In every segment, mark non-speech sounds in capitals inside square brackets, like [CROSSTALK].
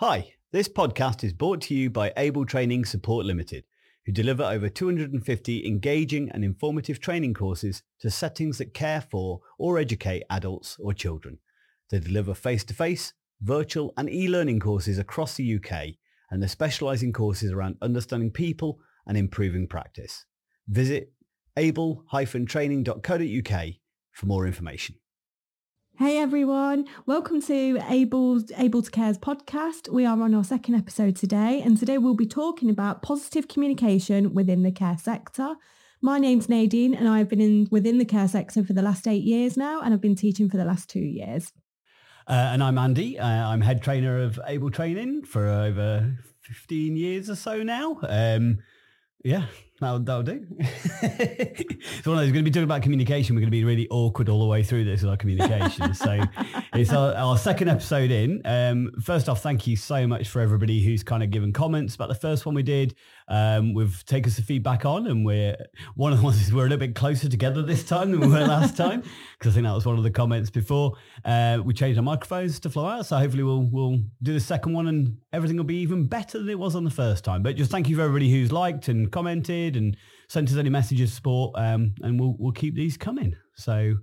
Hi, this podcast is brought to you by Able Training Support Limited, who deliver over 250 engaging and informative training courses to settings that care for or educate adults or children. They deliver face-to-face, virtual and e-learning courses across the UK, and they specialise courses around understanding people and improving practice. Visit able-training.co.uk for more information. Hey everyone, welcome to Able, Able to Cares podcast. We are on our second episode today and today we'll be talking about positive communication within the care sector. My name's Nadine and I've been in within the care sector for the last eight years now and I've been teaching for the last two years. Uh, and I'm Andy. Uh, I'm head trainer of Able Training for over 15 years or so now. Um, yeah, that'll, that'll do. it's one of those, we're going to be talking about communication. We're going to be really awkward all the way through this with our communication. so [LAUGHS] it's our, our, second episode in. Um, first off, thank you so much for everybody who's kind of given comments about the first one we did. Um, we've taken some feedback on and we're, one of the ones is [LAUGHS] we're a little bit closer together this time than we were last time. [LAUGHS] Because I think that was one of the comments before. Uh, we changed our microphones to flow out. So hopefully we'll, we'll do the second one and everything will be even better than it was on the first time. But just thank you for everybody who's liked and commented and sent us any messages of support, um, and we'll we'll keep these coming. So.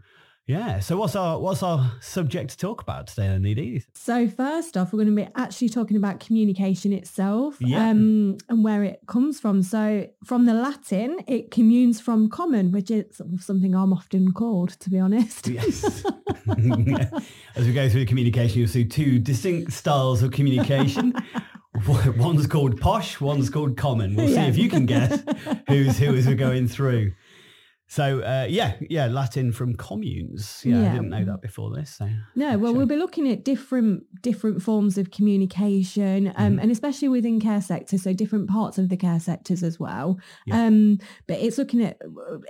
Yeah. So what's our what's our subject to talk about today, Anita? So first off, we're going to be actually talking about communication itself yeah. um, and where it comes from. So from the Latin, it communis from common, which is something I'm often called, to be honest. Yes. [LAUGHS] [LAUGHS] As we go through the communication, you'll see two distinct styles of communication. [LAUGHS] [LAUGHS] one's called posh, one's called common. We'll yeah. see if you can guess who's who as we're going through. So uh, yeah, yeah, Latin from communis. Yeah, yeah, I didn't know that before this. So no, well, we'll be looking at different different forms of communication, um, mm and especially within care sectors, so different parts of the care sectors as well. Yeah. Um, but it's looking at,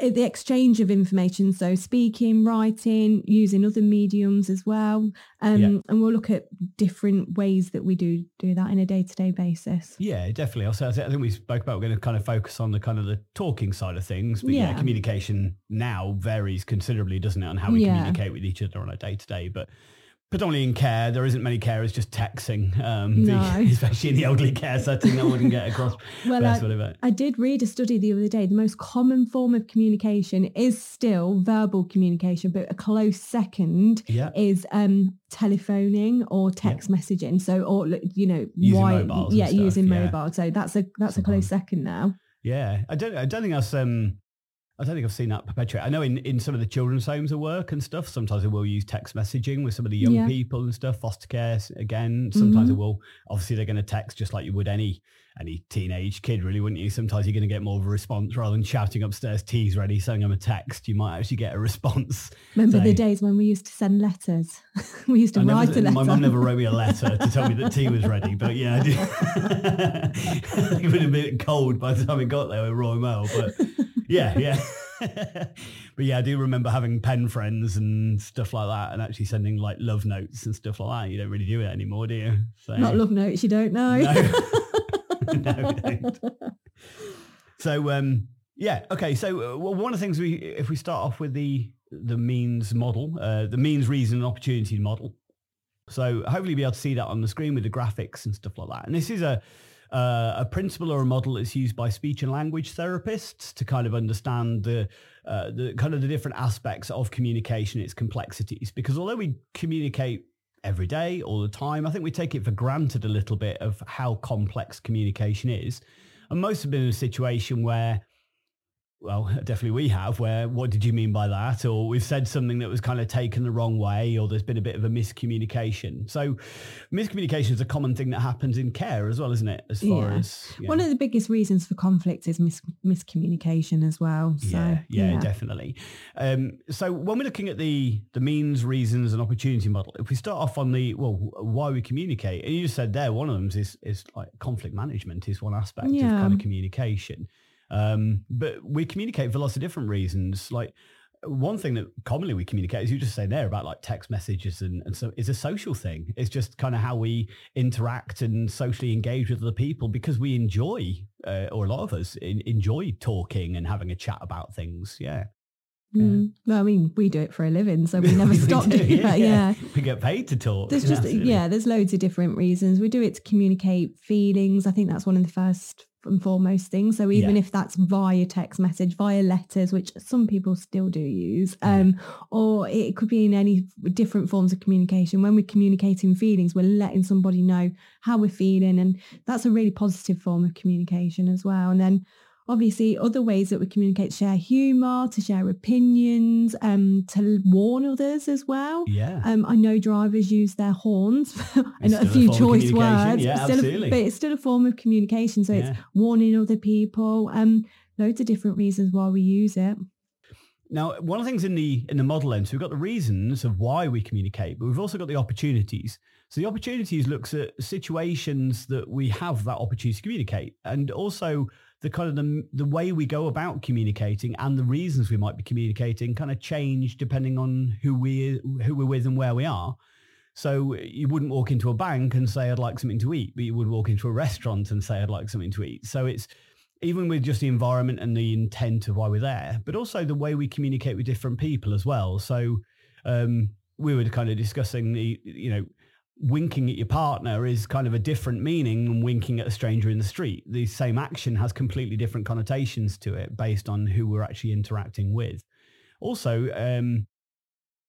at the exchange of information, so speaking, writing, using other mediums as well, um, yeah. and we'll look at different ways that we do do that in a day to day basis. Yeah, definitely. Also, I think we spoke about we're going to kind of focus on the kind of the talking side of things, but yeah, communication communication now varies considerably, doesn't it, on how we yeah. communicate with each other on a day to day. But predominantly in care, there isn't many carers just texting, um, no. the, [LAUGHS] especially in the elderly care setting. That wouldn't get across. [LAUGHS] well, I, I, did read a study the other day. The most common form of communication is still verbal communication, but a close second yeah. is um, telephoning or text yeah. messaging. So, or you know, using why? Yeah, stuff, using mobile. So that's a that's Sometimes. a close second now. Yeah, I don't. I don't think that's um I don't think I've seen that perpetuate. I know in, in some of the children's homes of work and stuff, sometimes they will use text messaging with some of the young yeah. people and stuff, foster care again. Sometimes mm-hmm. it will, obviously they're going to text just like you would any any teenage kid really, wouldn't you? Sometimes you're going to get more of a response rather than shouting upstairs, tea's ready, sending them a text. You might actually get a response. [LAUGHS] Remember the days when we used to send letters? [LAUGHS] we used to I write never, a letter. My mum never wrote me a [LAUGHS] letter to tell me that tea was ready, but yeah, I did. it would have been a bit cold by the time it got there with Royal Mail, but yeah, yeah. [LAUGHS] [LAUGHS] but yeah, I do remember having pen friends and stuff like that, and actually sending like love notes and stuff like that. You don't really do it anymore, do you? So, Not love notes. You don't know. No, [LAUGHS] no don't. So um, yeah, okay. So uh, well, one of the things we, if we start off with the the means model, uh, the means reason and opportunity model. So hopefully you'll be able to see that on the screen with the graphics and stuff like that. And this is a uh, a principle or a model that's used by speech and language therapists to kind of understand the, uh, the kind of the different aspects of communication, its complexities. Because although we communicate every day, all the time, I think we take it for granted a little bit of how complex communication is. And most have been in a situation where well, [LAUGHS] definitely we have, where what did you mean by that? Or we've said something that was kind of taken the wrong way, or there's been a bit of a miscommunication. So miscommunication is a common thing that happens in care as well, isn't it? As far yeah. as yeah. one of the biggest reasons for conflict is mis- miscommunication as well. So, yeah, yeah, yeah, definitely. Um, so when we're looking at the the means, reasons, and opportunity model, if we start off on the well, why we communicate, and you just said there, one of them is is like conflict management is one aspect of kind of communication. Um, but we communicate for lots of different reasons. Like one thing that commonly we communicate, as you just say there about like text messages and, and so is a social thing. It's just kind of how we interact and socially engage with other people because we enjoy, uh, or a lot of us in, enjoy talking and having a chat about things. Yeah. Mm. Well, I mean, we do it for a living, so we [LAUGHS] never We stop do, doing that. Yeah. We get paid to talk. There's just Absolutely. yeah, there's loads of different reasons. We do it to communicate feelings. I think that's one of the first and foremost thing. So even Yeah. if that's via text message, via letters, which some people still do use, um, or it could be in any different forms of communication. When we're communicating feelings, we're letting somebody know how we're feeling, and that's a really positive form of communication as well. And then obviously other ways that we communicate share humor to share opinions um to warn others as well Yeah. um, I know drivers use their horns [LAUGHS] and a still a few choice words, Yeah, but, still a, but it's still a form of communication. So Yeah. it's warning other people. Um, loads of different reasons why we use it. Now, one of the things in the in the model end, so we've got the reasons of why we communicate, but we've also got the opportunities. So the opportunities looks at situations that we have that opportunity to communicate, and also the kind of the, the way we go about communicating and the reasons we might be communicating kind of change depending on who we who we're with and where we are. So you wouldn't walk into a bank and say I'd like something to eat, but you would walk into a restaurant and say I'd like something to eat. So it's even with just the environment and the intent of why we're there, but also the way we communicate with different people as well. So um, we were kind of discussing the, you know, winking at your partner is kind of a different meaning than winking at a stranger in the street. The same action has completely different connotations to it based on who we're actually interacting with. Also, um,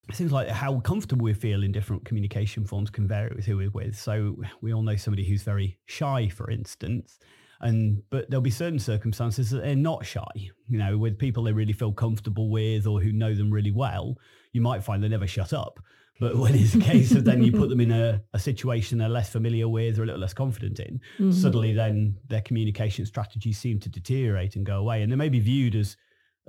it seems like how comfortable we feel in different communication forms can vary with who we're with. So we all know somebody who's very shy, for instance, and but there'll be certain circumstances that they're not shy. You know, with people they really feel comfortable with or who know them really well, you might find they never shut up. But when it's a case of then you put [LAUGHS] them in a, a situation they're less familiar with or a little less confident in, Mhm. suddenly then their communication strategies seem to deteriorate and go away. And they may be viewed as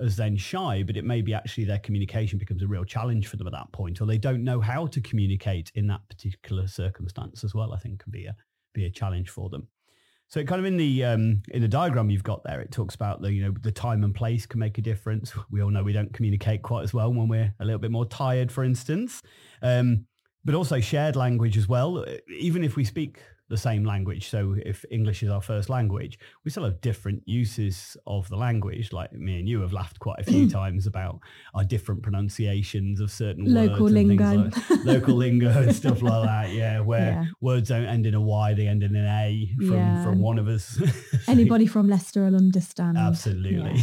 as then shy, but it may be actually their communication becomes a real challenge for them at that point, or they don't know how to communicate in that particular circumstance as well. I think can be a be a challenge for them. So kind of in the um, in the diagram you've got there, it talks about the you know the time and place can make a difference. We all know we don't communicate quite as well when we're a little bit more tired, for instance, um, but also shared language as well. Even if we speak the same language, so if English is our first language, we still have different uses of the language. Like me and you have laughed quite a few times about our different pronunciations of certain Local words and things lingo. like- local lingo and [LAUGHS] stuff like that. Yeah, where Yeah. words don't end in a Y, they end in an A from, Yeah. from one of us. [LAUGHS] Anybody from Leicester will understand. Absolutely. [LAUGHS]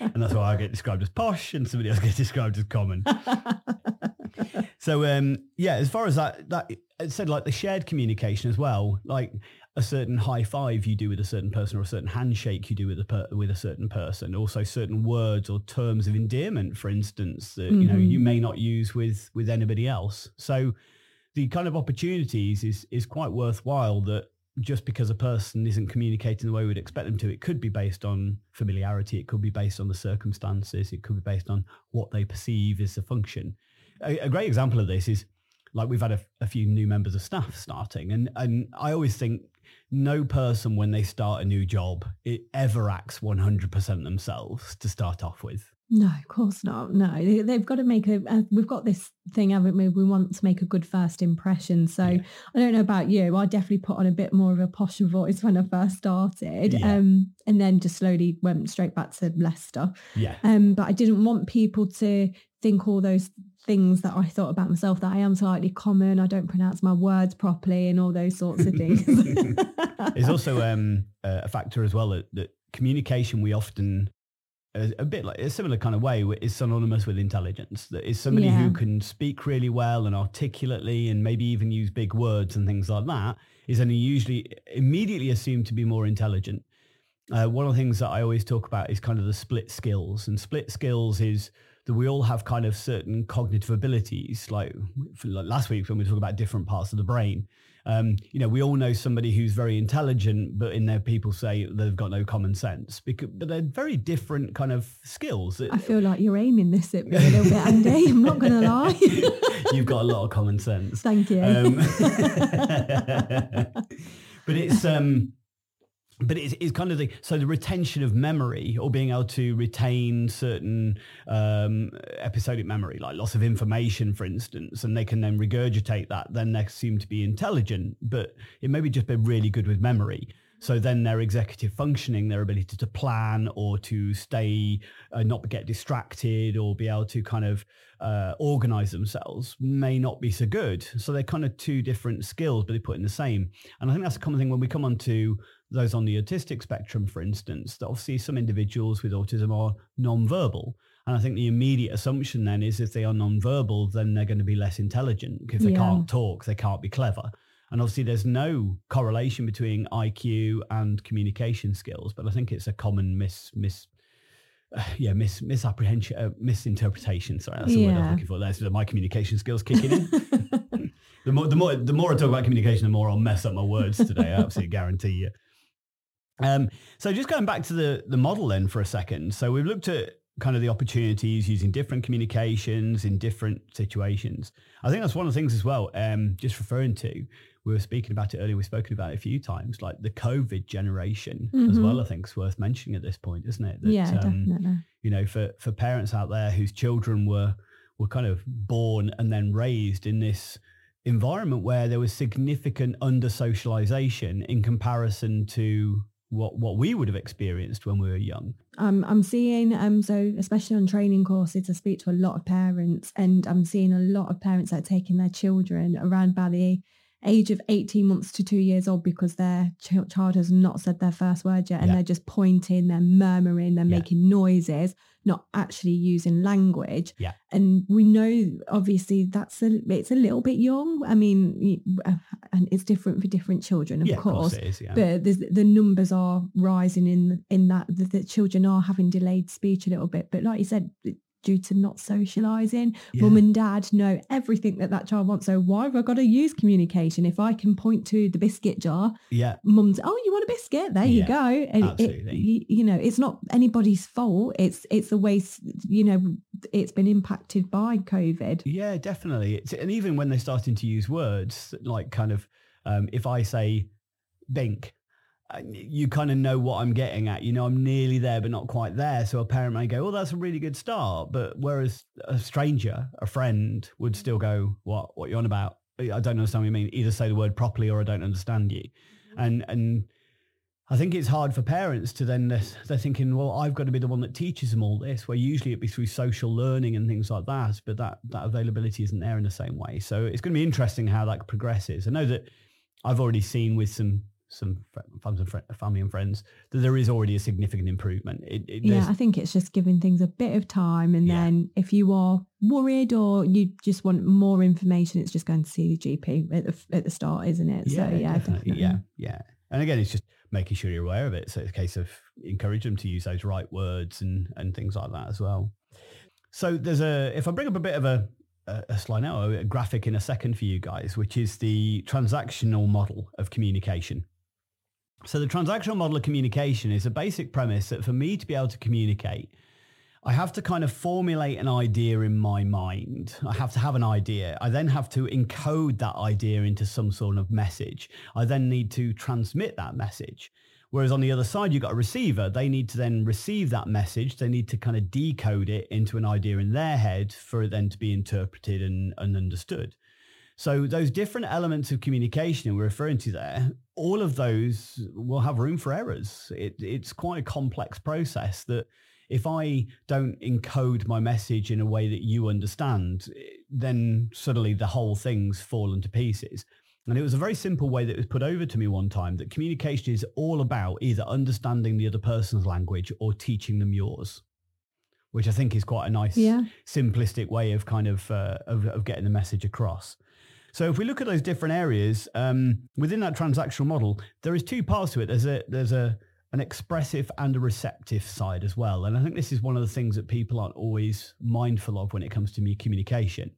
and that's why I get described as posh and somebody else gets described as common. So um, yeah, as far as that, that it said like the shared communication as well, like a certain high five you do with a certain person or a certain handshake you do with a per- with a certain person, also certain words or terms of endearment, for instance, that you know you mm-hmm. may not use with with anybody else. So the kind of opportunities is is quite worthwhile that just because a person isn't communicating the way we'd expect them to, it could be based on familiarity, it could be based on the circumstances, it could be based on what they perceive as a function. A, a great example of this is like we've had a, a few new members of staff starting, and and I always think no person when they start a new job it ever acts 100% themselves to start off with. No, of course not. No, They- they've got to make a. Uh, we've got this thing, haven't we? We want to make a good first impression. So Yeah. I don't know about you. I definitely put on a bit more of a posh voice when I first started, Yeah. um, and then just slowly went straight back to Leicester. Yeah. Um, but I didn't want people to think all those things that I thought about myself that I am slightly common. I don't pronounce my words properly, and all those sorts of things. [LAUGHS] There's also [LAUGHS] um, a factor as well that, that communication we often a a bit like a similar kind of way is synonymous with intelligence. That is somebody Yeah. who can speak really well and articulately and maybe even use big words and things like that is then usually immediately assumed to be more intelligent. Uh, one of the things that I always talk about is kind of the split skills and split skills is that we all have kind of certain cognitive abilities. Like, for, like last week when we talk about different parts of the brain, um, you know, we all know somebody who's very intelligent, but in their people say they've got no common sense. Because, but they're very different kind of skills. I feel like you're aiming this at me a little bit, Andy. I'm not going [LAUGHS] to lie. You've got a lot of common sense. Thank you. Um, [LAUGHS] but it's um, but it's, it's kind of the so the retention of memory or being able to retain certain um, episodic memory, like loss of information, for instance, and they can then regurgitate that. Then they seem to be intelligent, but it may be just been really good with memory. So then their executive functioning, their ability to plan or to stay, uh, not get distracted or be able to kind of uh, organize themselves may not be so good. So they're kind of two different skills, but they put in the same. And I think that's a common thing when we come on to those on the autistic spectrum, for instance, that obviously some individuals with autism are non-verbal. And I think the immediate assumption then is if they are non-verbal, then they're going to be less intelligent. If they Yeah. can't talk, they can't be clever. And obviously there's no correlation between IQ and communication skills, but I think it's a common mis, mis uh, [SIGHS] yeah, mis, misapprehension, uh, misinterpretation. Sorry, that's the word I was Yeah. looking for. That's my communication skills kicking in. [LAUGHS] the more, the more, the more I talk about communication, the more I'll mess up my words today. I absolutely guarantee you. Um, so just going back to the the model then for a second. So we've looked at kind of the opportunities using different communications in different situations. I think that's one of the things as well. Um, just referring to, we were speaking about it earlier. We've spoken about it a few times, like the COVID generation as Mhm. well. I think is worth mentioning at this point, isn't it? That, yeah, um, definitely. you know, for, for parents out there whose children were were kind of born and then raised in this environment where there was significant under socialization in comparison to what what we would have experienced when we were young. Um, I'm seeing, um, so especially on training courses, I speak to a lot of parents and I'm seeing a lot of parents that are taking their children around about the age of 18 months to two years old because their ch- child has not said their first word yet and Yeah. they're just pointing, they're murmuring, they're Yeah. making noises, not actually using language. Yeah. And we know obviously that's a, it's a little bit young. I mean, uh, and it's different for different children, of yeah, course. of course it is. Yeah, But there's, the numbers are rising in in that the, the children are having delayed speech a little bit. But like you said, due to not socializing, Yeah. mum and dad know everything that that child wants. So why have I got to use communication if I can point to the biscuit jar? yeah, Mum's, oh, you want a biscuit? There you go. And absolutely. you, you know, it's not anybody's fault. It's it's the way you know it's been impacted by COVID. yeah, definitely. It's, and even when they're starting to use words like kind of, um, if I say bink, you kind of know what I'm getting at. You know, I'm nearly there, but not quite there. So a parent may go, well, that's a really good start. But whereas a stranger, a friend would still go, what, what you're on about? I don't understand what you mean. Either say the word properly or I don't understand you. Mm-hmm. And, and I think it's hard for parents to then, they're, they're thinking, well, I've got to be the one that teaches them all this, where usually it'd be through social learning and things like that. But that, that availability isn't there in the same way. So it's going to be interesting how that progresses. I know that I've already seen with some some and fr- family and friends that there is already a significant improvement. It, it, Yeah, I think it's just giving things a bit of time. And Yeah. then if you are worried or you just want more information, it's just going to see the GP at the, at the start, isn't it? so yeah, definitely. yeah, yeah. And again, it's just making sure you're aware of it. So it's a case of encourage them to use those right words and and things like that as well. So there's a if I bring up a bit of a a a slide now, a graphic in a second for you guys, which is the transactional model of communication. So the transactional model of communication is a basic premise that for me to be able to communicate, I have to kind of formulate an idea in my mind. I have to have an idea. I then have to encode that idea into some sort of message. I then need to transmit that message. Whereas on the other side, you've got a receiver. They need to then receive that message. They need to kind of decode it into an idea in their head for it then to be interpreted and, and understood. So those different elements of communication we're referring to there, all of those will have room for errors. It, it's quite a complex process that if I don't encode my message in a way that you understand, then suddenly the whole thing's fallen to pieces. And it was a very simple way that was put over to me one time that communication is all about either understanding the other person's language or teaching them yours, which I think is quite a nice Yeah. simplistic way of kind of, uh, of, of getting the message across. So if we look at those different areas um, within that transactional model, there is two parts to it. There's a there's a an expressive and a receptive side as well, and I think this is one of the things that people aren't always mindful of when it comes to communication.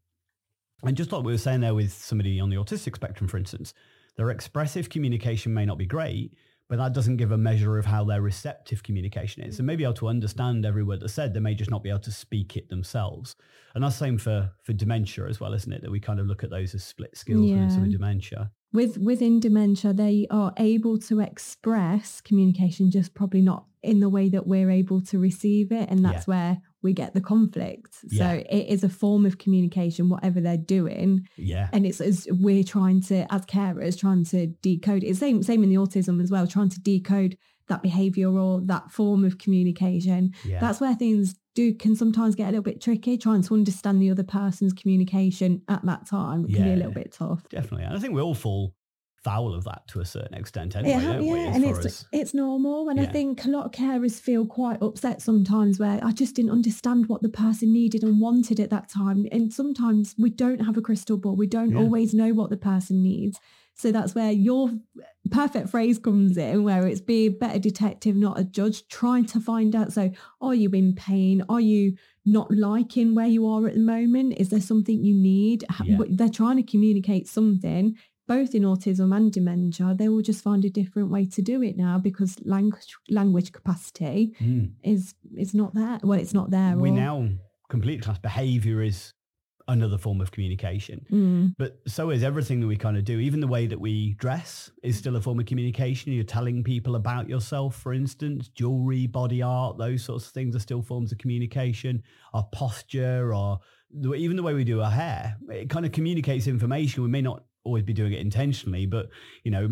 And just like we were saying there with somebody on the autistic spectrum, for instance, their expressive communication may not be great, but that doesn't give a measure of how their receptive communication is. They may be able to understand every word that's said. They may just not be able to speak it themselves. And that's the same for, for dementia as well, isn't it? That we kind of look at those as split skills within some Yeah. dementia. with within dementia they are able to express communication just probably not in the way that we're able to receive it and that's where we get the conflict Yeah. so it is a form of communication whatever they're doing Yeah. and it's as we're trying to as carers trying to decode it. it's same same in the autism as well trying to decode that behavior or that form of communication Yeah. that's where things do can sometimes get a little bit tricky trying to understand the other person's communication at that time can be a little bit tough Definitely. And I think we all fall foul of that to a certain extent anyway, It ha- don't we? yeah, as and it's as- it's normal, and I think a lot of carers feel quite upset sometimes. Where I just didn't understand what the person needed and wanted at that time, and sometimes we don't have a crystal ball. We don't Yeah. always know what the person needs. So that's where your perfect phrase comes in, where it's be a better detective, not a judge, trying to find out. So, are you in pain? Are you not liking where you are at the moment? Is there something you need? Yeah. They're trying to communicate something both in autism and dementia, they will just find a different way to do it now because language language capacity Mm. is is not there. Well, it's not there. we or- now completely class behavior is another form of communication. Mm, But so is everything that we kind of do. Even the way that we dress is still a form of communication. You're telling people about yourself, for instance, jewelry, body art, those sorts of things are still forms of communication. Our posture, or even the way we do our hair, it kind of communicates information. We may not always be doing it intentionally, but you know,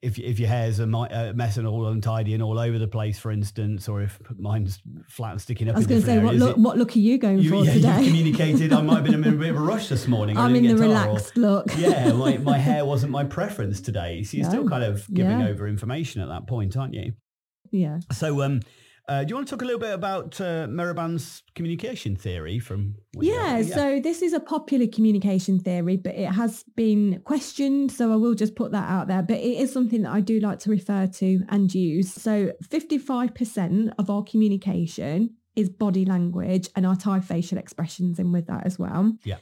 if if your hair's a, mi- a mess and all untidy and all over the place, for instance, or if mine's flat and sticking up, I was going to say, what look, it- what look are you going you, for yeah, today? communicated. I might have been in a bit of a rush this morning. [LAUGHS] I'm in the tar, or- relaxed look. yeah, my, [LAUGHS] my hair wasn't my preference today. So you're still kind of giving Yeah. over information at that point, aren't you? yeah. So, um, uh, do you want to talk a little bit about uh, communication theory from? you- Yeah, so this is a popular communication theory, but it has been questioned. So I will just put that out there. But it is something that I do like to refer to and use. So 55% of our communication is body language, and I tie facial expressions in with that as well. Yeah.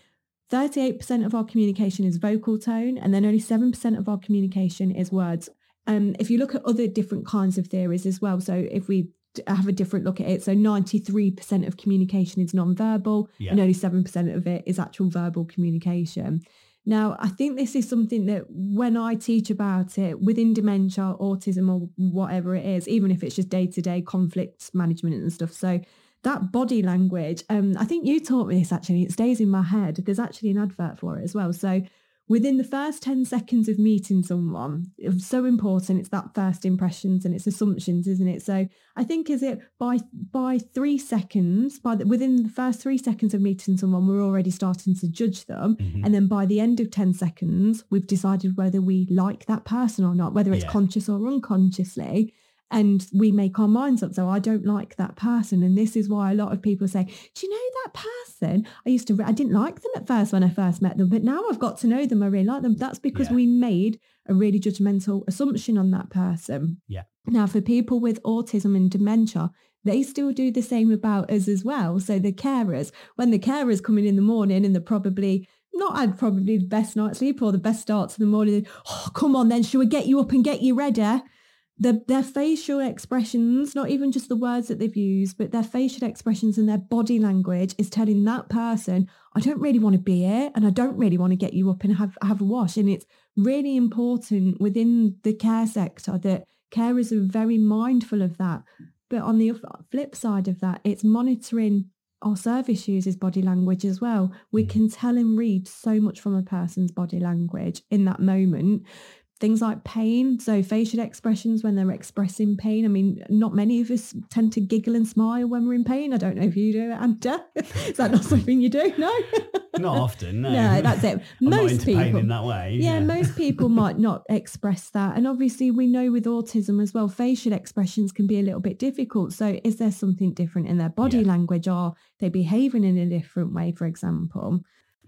38% of our communication is vocal tone, and then only 7% of our communication is words. Um, if you look at other different kinds of theories as well, so if we have a different look at it, so 93% of communication is non-verbal, Yeah. and only 7% of it is actual verbal communication. Now, I think this is something that when I teach about it within dementia, autism, or whatever it is, even if it's just day-to-day conflict management and stuff. So that body language, um, I think you taught me this actually, it stays in my head. There's actually an advert for it as well. So within the first 10 seconds of meeting someone, it's so important. It's that first impressions and it's assumptions, isn't it? So I think is it by by three seconds, by the, within the first three seconds of meeting someone, we're already starting to judge them. Mhm. And then by the end of 10 seconds, we've decided whether we like that person or not, whether it's Yeah. conscious or unconsciously. And we make our minds up. So I don't like that person. And this is why a lot of people say, do you know that person? I used to, re- I didn't like them at first when I first met them, but now I've got to know them. I really like them. That's because Yeah. we made a really judgmental assumption on that person. Yeah. Now, for people with autism and dementia, they still do the same about us as well. So the carers, when the carers come in in the morning and they're probably not had probably the best night's sleep or the best start to the morning, oh, come on then, shall we get you up and get you ready? The, their facial expressions, not even just the words that they've used, but their facial expressions and their body language is telling that person, I don't really want to be here and I don't really want to get you up and have, have a wash. And it's really important within the care sector that carers are very mindful of that. But on the flip side of that, it's monitoring our service users' body language as well. We Mm. can tell and read so much from a person's body language in that moment. Things like pain, so facial expressions when they're expressing pain. I mean, not many of us tend to giggle and smile when we're in pain. I don't know if you do, Andy. [LAUGHS] Is that not something you do? No. Not often, no. no, that's it. [LAUGHS] Most people pain in that way. yeah, most people [LAUGHS] might not express that. And obviously, we know with autism as well, facial expressions can be a little bit difficult. So, is there something different in their body Yeah. language? Are they behaving in a different way, for example?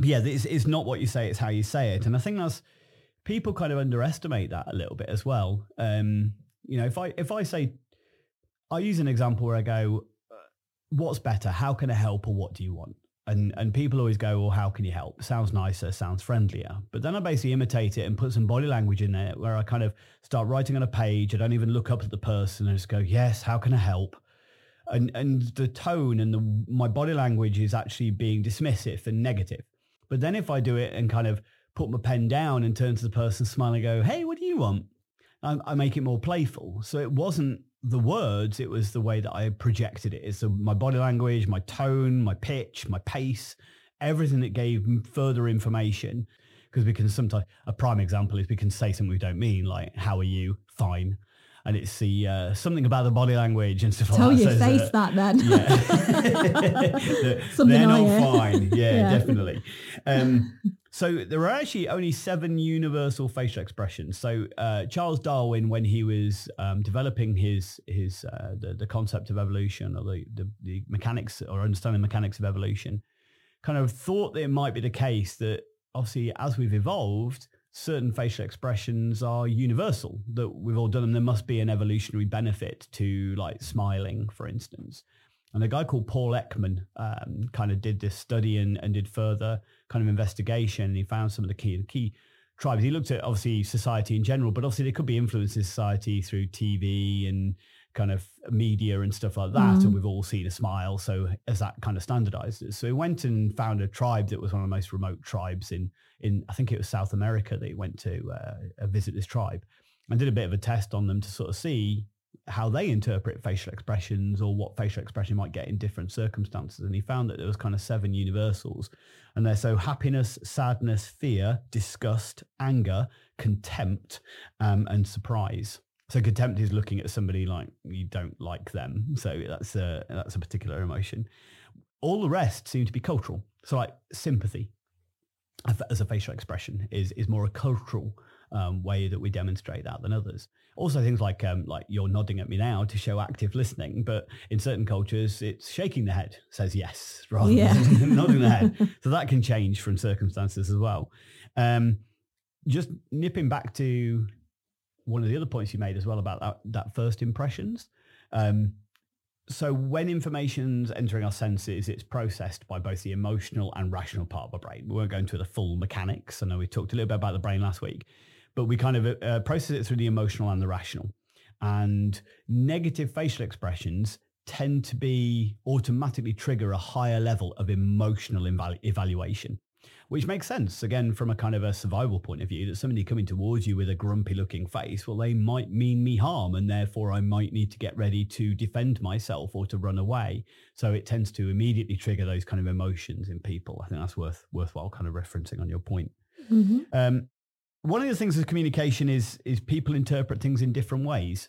yeah, it's, it's not what you say, it's how you say it. And I think that's, people kind of underestimate that a little bit as well. Um, you know, if I, if I say, I use an example where I go, uh, what's better? How can I help or what do you want? And, and people always go, well, how can you help? Sounds nicer, sounds friendlier. But then I basically imitate it and put some body language in there where I kind of start writing on a page. I don't even look up at the person and just go, yes, how can I help? and and the tone and the my body language is actually being dismissive and negative. But then if I do it and kind of put my pen down and turn to the person smiling and go, hey, what do you want? I, I make it more playful. So it wasn't the words, it was the way that I projected it. It's so my body language, my tone, my pitch, my pace, everything that gave further information. Because we can sometimes, a prime example is we can say something we don't mean, like, how are you? Fine and it's the uh, something about the body language and stuff Tell like that. Tell your face uh, that then. Yeah. [LAUGHS] [LAUGHS] something they're not fine. Yeah, [LAUGHS] yeah. definitely. Um, so there are actually only seven universal facial expressions. So uh, Charles Darwin, when he was um, developing his his uh, the, the concept of evolution or the, the, the mechanics or understanding mechanics of evolution, kind of thought that it might be the case that obviously as we've evolved, certain facial expressions are universal that we've all done them. There must be an evolutionary benefit to like smiling, for instance. And a guy called Paul Ekman um, kind of did this study and, and did further kind of investigation. And he found some of the key key tribes. He looked at obviously society in general, but obviously there could be influences in society through TV and kind of media and stuff like that. Mm. And we've all seen a smile. So as that kind of standardizes. So he went and found a tribe that was one of the most remote tribes in, in I think it was South America that he went to uh, visit this tribe and did a bit of a test on them to sort of see how they interpret facial expressions or what facial expression might get in different circumstances. And he found that there was kind of seven universals. And they're so happiness, sadness, fear, disgust, anger, contempt, um, and surprise. So contempt is looking at somebody like you don't like them. So that's a that's a particular emotion. All the rest seem to be cultural. So like sympathy as a facial expression is is more a cultural um, way that we demonstrate that than others. Also things like um, like you're nodding at me now to show active listening, but in certain cultures it's shaking the head says yes [LAUGHS] rather yeah. than [LAUGHS] nodding the head. [LAUGHS] So that can change from circumstances as well. Um, just nipping back to one of the other points you made as well about that, that first impressions. Um, so when information's entering our senses, it's processed by both the emotional and rational part of our brain. We won't go into the full mechanics. I know we talked a little bit about the brain last week, but we kind of uh, process it through the emotional and the rational. And negative facial expressions tend to be automatically trigger a higher level of emotional evaluation which makes sense again from a kind of a survival point of view that somebody coming towards you with a grumpy looking face well they might mean me harm and therefore i might need to get ready to defend myself or to run away so it tends to immediately trigger those kind of emotions in people i think that's worth worthwhile kind of referencing on your point mm-hmm. um, one of the things with communication is is people interpret things in different ways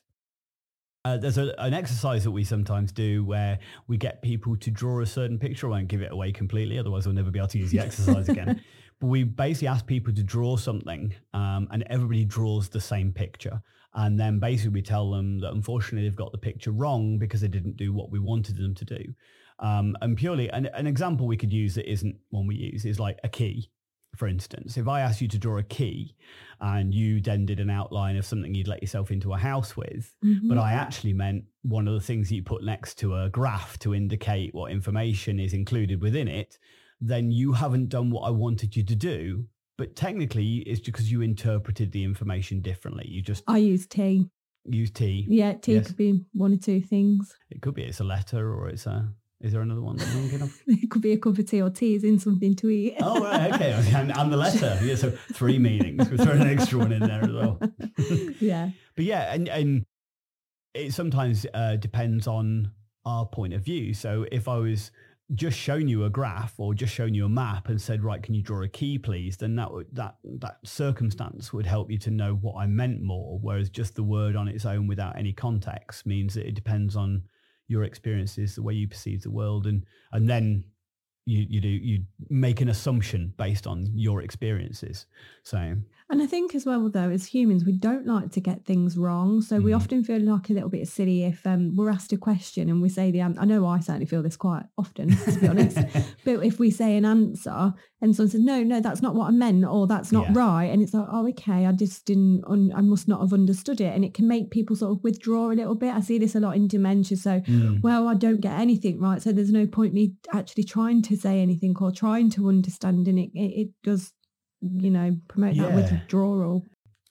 uh, there's a, an exercise that we sometimes do where we get people to draw a certain picture. I won't give it away completely, otherwise we'll never be able to use the exercise again. [LAUGHS] But we basically ask people to draw something um, and everybody draws the same picture. And then basically we tell them that unfortunately they've got the picture wrong because they didn't do what we wanted them to do. Um, and purely, an, an example we could use that isn't one we use is like a key for instance, if I asked you to draw a key and you then did an outline of something you'd let yourself into a house with, mm-hmm. but I actually meant one of the things you put next to a graph to indicate what information is included within it, then you haven't done what I wanted you to do. But technically, it's because you interpreted the information differently. You just I use T. Use T. Yeah, T yes. could be one or two things. It could be it's a letter or it's a is there another one that I'm thinking of? [LAUGHS] it could be a cup of tea or tea is in something to eat. oh, right, okay. [LAUGHS] And, and the letter. Yeah, so three meanings. We're throwing an extra one in there as well. [LAUGHS] yeah. But yeah, and, and it sometimes uh, depends on our point of view. So if I was just showing you a graph or just showing you a map and said, right, can you draw a key, please? Then that would, that that circumstance would help you to know what I meant more. Whereas just the word on its own without any context means that it depends on your experiences, the way you perceive the world, and and then you you do you make an assumption based on your experiences. So and I think as well, though, as humans, we don't like to get things wrong. So mm. we often feel like a little bit silly if um, we're asked a question and we say the answer. I know I certainly feel this quite often, to be honest. [LAUGHS] but if we say an answer and someone says, no, no, that's not what I meant or that's not yeah. right. And it's like, oh, okay, I just didn't, un- I must not have understood it. And it can make people sort of withdraw a little bit. I see this a lot in dementia. So, mm. well, I don't get anything right. So there's no point me actually trying to say anything or trying to understand. And it, it, it does you know, promote yeah. that withdrawal.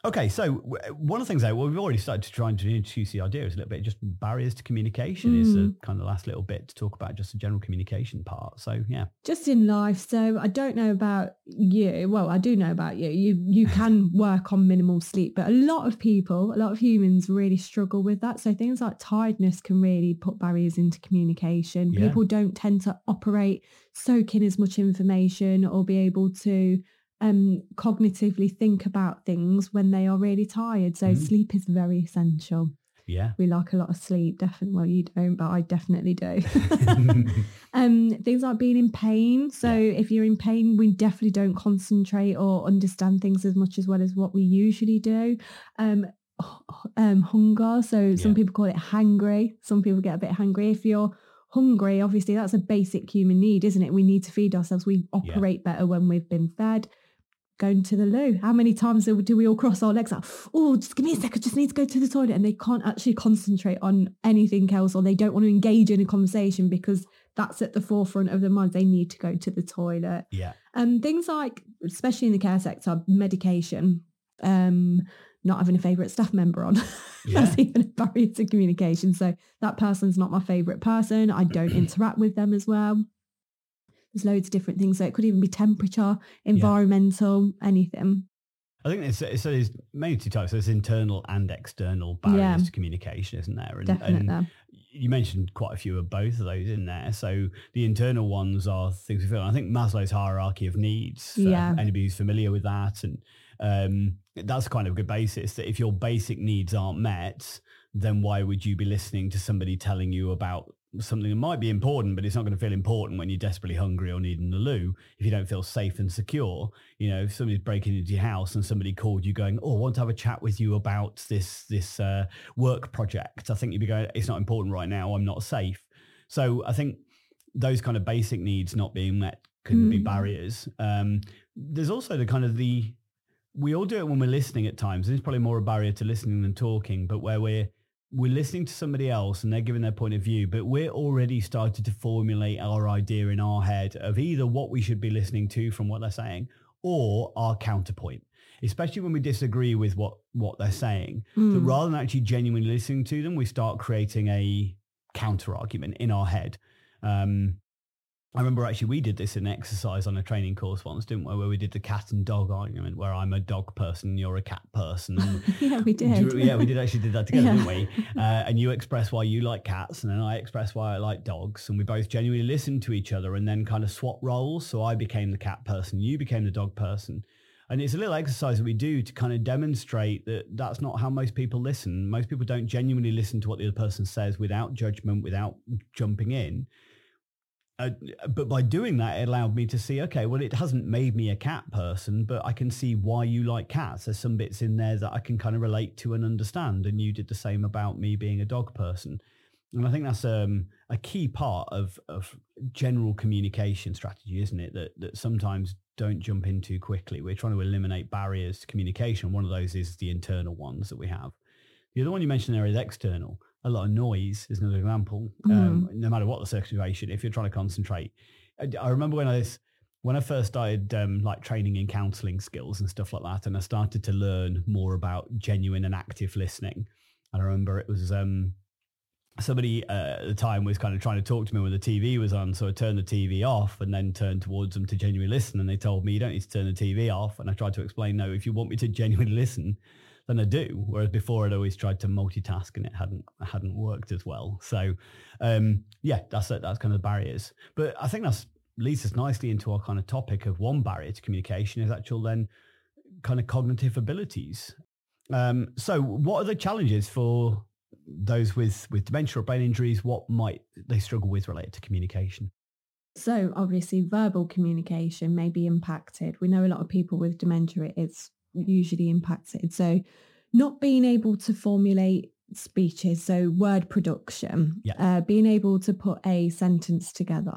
Okay, so one of the things that well, we've already started to try and introduce the idea is a little bit just barriers to communication mm. is the kind of last little bit to talk about just the general communication part. So yeah, just in life. So I don't know about you. Well, I do know about you. You you [LAUGHS] can work on minimal sleep, but a lot of people, a lot of humans, really struggle with that. So things like tiredness can really put barriers into communication. Yeah. People don't tend to operate soak in as much information or be able to um, cognitively think about things when they are really tired. So mm-hmm. sleep is very essential. Yeah. We like a lot of sleep, definitely. Well, you don't, but I definitely do. [LAUGHS] [LAUGHS] um, things like being in pain. So yeah. if you're in pain, we definitely don't concentrate or understand things as much as well as what we usually do. Um, um, hunger. So yeah. some people call it hangry. Some people get a bit hungry. If you're hungry, obviously that's a basic human need, isn't it? We need to feed ourselves. We operate yeah. better when we've been fed going to the loo. How many times do we all cross our legs like, oh, just give me a second, I just need to go to the toilet. And they can't actually concentrate on anything else or they don't want to engage in a conversation because that's at the forefront of their mind. They need to go to the toilet. Yeah. And um, things like, especially in the care sector, medication, um, not having a favourite staff member on. [LAUGHS] Yeah. That's even a barrier to communication. So that person's not my favourite person. I don't [CLEARS THROAT] interact with them as well. There's loads of different things. So it could even be temperature, environmental, yeah. anything. I think it's, it's, it's mainly two types. There's internal and external barriers yeah. to communication, isn't there? And, Definitely. And you mentioned quite a few of both of those in there. So the internal ones are things we feel. I think Maslow's hierarchy of needs. yeah. Anybody who's familiar with that, and um, that's kind of a good basis. That if your basic needs aren't met, then why would you be listening to somebody telling you about something that might be important, but it's not going to feel important when you're desperately hungry or needing the loo. If you don't feel safe and secure, you know, if somebody's breaking into your house and somebody called you going, "Oh, I want to have a chat with you about this this uh, work project," I think you'd be going, "It's not important right now. I'm not safe." So I think those kind of basic needs not being met can mm. be barriers. Um, there's also the kind of the we all do it when we're listening at times. And it's probably more a barrier to listening than talking, but where we're we're listening to somebody else and they're giving their point of view, but we're already started to formulate our idea in our head of either what we should be listening to from what they're saying or our counterpoint, especially when we disagree with what, what they're saying. Mm. That rather than actually genuinely listening to them, we start creating a counter argument in our head. Um, I remember actually we did this in exercise on a training course once, didn't we? Where we did the cat and dog argument, where I'm a dog person, and you're a cat person. And [LAUGHS] yeah, we did. yeah, we did actually did that together, yeah. didn't we? [LAUGHS] Uh, and you express why you like cats, and then I express why I like dogs, and we both genuinely listened to each other, and then kind of swap roles. So I became the cat person, you became the dog person. And it's a little exercise that we do to kind of demonstrate that that's not how most people listen. Most people don't genuinely listen to what the other person says without judgment, without jumping in but by doing that, it allowed me to see, okay, well, it hasn't made me a cat person, but I can see why you like cats. There's some bits in there that I can kind of relate to and understand. And you did the same about me being a dog person. And I think that's um, a key part of, of general communication strategy, isn't it? That, that sometimes don't jump in too quickly. We're trying to eliminate barriers to communication. One of those is the internal ones that we have. The other one you mentioned there is external a lot of noise is another example. Mm. Um, no matter what the situation, if you're trying to concentrate, I, I remember when I was when I first started um, like training in counselling skills and stuff like that, and I started to learn more about genuine and active listening. And I remember it was um, somebody uh, at the time was kind of trying to talk to me when the TV was on, so I turned the TV off and then turned towards them to genuinely listen. And they told me you don't need to turn the TV off. And I tried to explain, no, if you want me to genuinely listen, than I do. Whereas before I'd always tried to multitask and it hadn't hadn't worked as well. So um, yeah, that's that's kind of the barriers. But I think that leads us nicely into our kind of topic of one barrier to communication is actual then kind of cognitive abilities. Um, so what are the challenges for those with with dementia or brain injuries? What might they struggle with related to communication? So obviously verbal communication may be impacted. We know a lot of people with dementia, it's usually impacted. So not being able to formulate speeches, so word production, yeah. uh, being able to put a sentence together.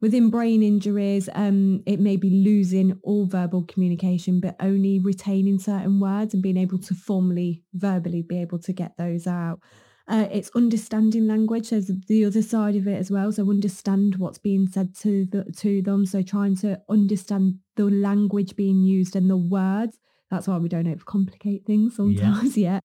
Within brain injuries, um, it may be losing all verbal communication, but only retaining certain words and being able to formally, verbally be able to get those out. Uh, it's understanding language. There's the other side of it as well. So understand what's being said to the, to them. So trying to understand the language being used and the words that's why we don't overcomplicate things sometimes [LAUGHS] yeah.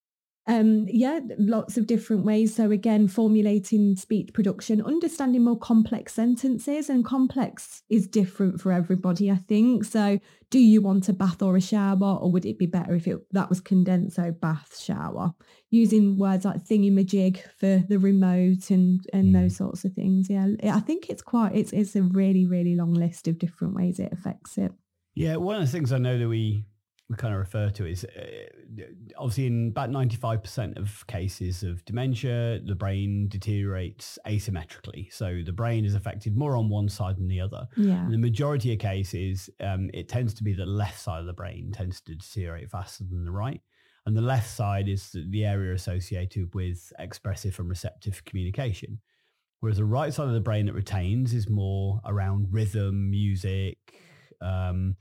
Um, yeah, lots of different ways. So again, formulating speech production, understanding more complex sentences and complex is different for everybody, I think. So do you want a bath or a shower or would it be better if it that was condensed, so bath, shower? Using words like thingy-majig for the remote and, and mm. those sorts of things. Yeah, I think it's quite, it's, it's a really, really long list of different ways it affects it. Yeah, one of the things I know that we we kind of refer to is uh, obviously in about 95% of cases of dementia, the brain deteriorates asymmetrically. So the brain is affected more on one side than the other. Yeah. In the majority of cases, um, it tends to be the left side of the brain tends to deteriorate faster than the right. And the left side is the area associated with expressive and receptive communication. Whereas the right side of the brain that retains is more around rhythm, music, um,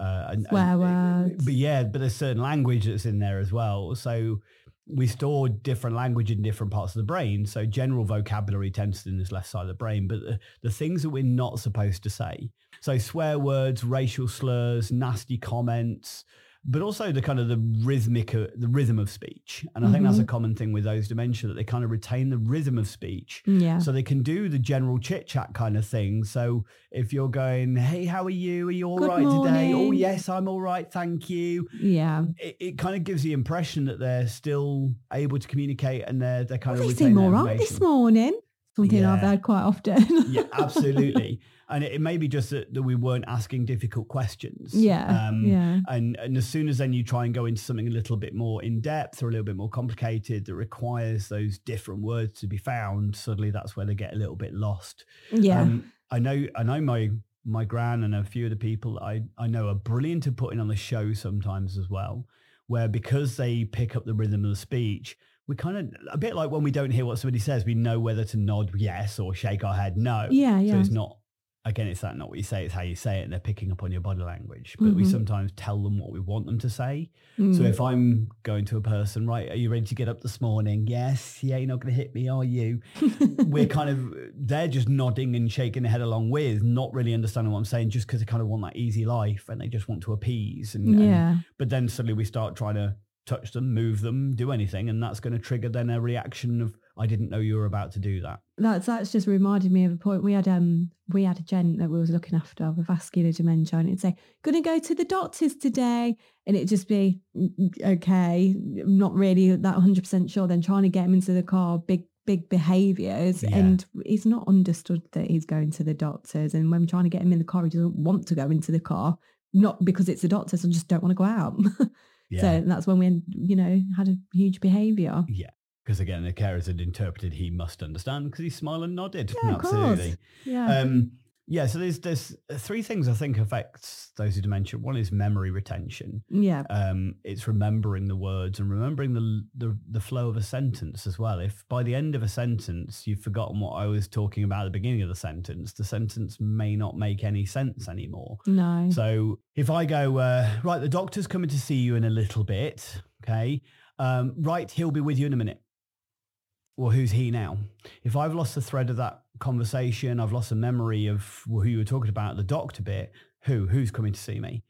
uh, and, Swear and, words. But yeah, but there's certain language that's in there as well. So we store different language in different parts of the brain. So general vocabulary tends to in this left side of the brain, but the, the things that we're not supposed to say. So swear words, racial slurs, nasty comments, but also the kind of the rhythmic, uh, the rhythm of speech. And I mm-hmm. think that's a mm-hmm. common thing with those dementia that they kind of retain the rhythm of speech. Yeah. So they can do the general chit chat kind of thing. So if you're going, hey, how are you? Are you all Good right morning. today? Oh, yes, I'm all right. Thank you. Yeah. It, it, kind of gives the impression that they're still able to communicate and they're, they're kind well, of. They seem all right this morning. Something yeah. I've heard quite often. yeah, absolutely. [LAUGHS] and it, it, may be just that, that, we weren't asking difficult questions. Yeah, um, yeah. And and as soon as then you try and go into something a little bit more in depth or a little bit more complicated that requires those different words to be found, suddenly that's where they get a little bit lost. Yeah. Um, I know. I know my my gran and a few of the people I I know are brilliant at putting on the show sometimes as well, where because they pick up the rhythm of the speech we kind of a bit like when we don't hear what somebody says, we know whether to nod yes or shake our head no. Yeah, yeah. So it's not again, it's that not what you say, it's how you say it, and they're picking up on your body language. But mm-hmm. we sometimes tell them what we want them to say. Mm. So if I'm going to a person, right, are you ready to get up this morning? Yes. Yeah, you're not going to hit me, are you? We're [LAUGHS] kind of, they're just nodding and shaking their head along with, not really understanding what I'm saying, just because they kind of want that easy life and they just want to appease. And, yeah. And, but then suddenly we start trying to touch them, move them, do anything, and that's going to trigger then a reaction of I didn't know you were about to do that. That's that's just reminded me of a point. We had um we had a gent that we was looking after with vascular dementia, and it'd say, "Gonna go to the doctors today," and it'd just be, mm, mm, "Okay, not really that hundred percent sure." Then trying to get him into the car, big big behaviours, yeah. and he's not understood that he's going to the doctors. And when we're trying to get him in the car, he doesn't want to go into the car, not because it's the doctors, and just don't want to go out. [LAUGHS] Yeah. So that's when we, you know, had a huge behaviour. Yeah. Because again, the carers had interpreted he must understand because he smiled and nodded. Yeah, Absolutely. Yeah. Um, yeah, so there's there's three things I think affects those with dementia. One is memory retention. Yeah. Um, it's remembering the words and remembering the, the the flow of a sentence as well. If by the end of a sentence you've forgotten what I was talking about at the beginning of the sentence, the sentence may not make any sense anymore. No. So if I go uh, right, the doctor's coming to see you in a little bit. Okay. Um, right, he'll be with you in a minute well, who's he now? If I've lost the thread of that conversation, I've lost a memory of who you were talking about, the doctor bit, who, who's coming to see me?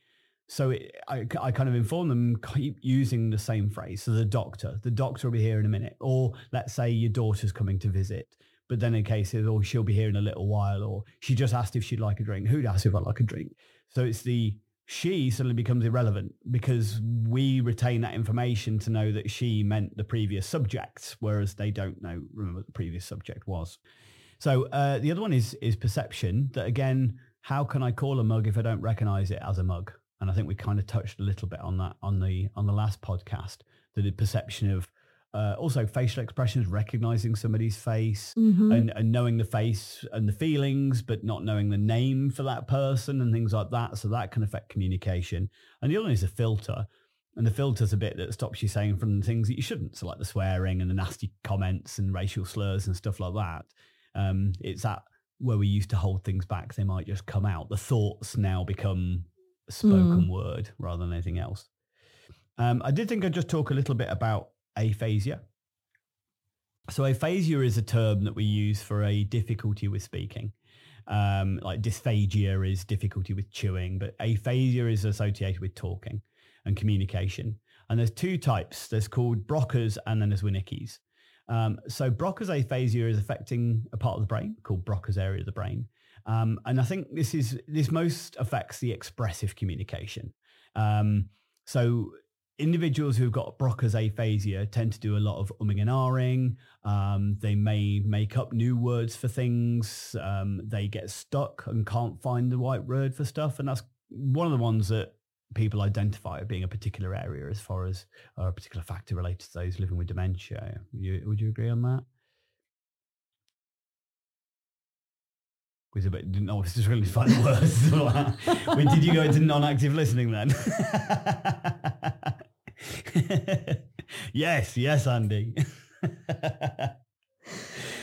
So it, I, I kind of inform them, keep [LAUGHS] using the same phrase. So the doctor, the doctor will be here in a minute. Or let's say your daughter's coming to visit. But then in case oh, she'll be here in a little while. Or she just asked if she'd like a drink. Who'd ask if I'd like a drink? So it's the she suddenly becomes irrelevant because we retain that information to know that she meant the previous subject, whereas they don't know, remember what the previous subject was. So uh, the other one is is perception. That again, how can I call a mug if I don't recognize it as a mug? And I think we kind of touched a little bit on that on the on the last podcast. That the perception of uh, also facial expressions, recognizing somebody's face mm-hmm. and, and knowing the face and the feelings, but not knowing the name for that person and things like that. So that can affect communication. And the other one is a filter. And the filter's a bit that stops you saying from the things that you shouldn't. So like the swearing and the nasty comments and racial slurs and stuff like that. Um, it's that where we used to hold things back, they might just come out. The thoughts now become spoken mm. word rather than anything else. Um, I did think I'd just talk a little bit about aphasia. So aphasia is a term that we use for a difficulty with speaking. Um, like dysphagia is difficulty with chewing, but aphasia is associated with talking. and communication. And there's two types. There's called Broca's and then there's Wernicke's. Um, so Broca's aphasia is affecting a part of the brain called Broca's area of the brain. Um, and I think this is this most affects the expressive communication. Um, so individuals who've got Broca's aphasia tend to do a lot of umming and ahhing. Um, they may make up new words for things. Um, they get stuck and can't find the right word for stuff. And that's one of the ones that people identify as being a particular area as far as uh, a particular factor related to those living with dementia. Would you, would you agree on that? Was didn't know really find [LAUGHS] words. [LAUGHS] Did you go into non-active listening then? [LAUGHS] [LAUGHS] yes, yes, Andy. [LAUGHS]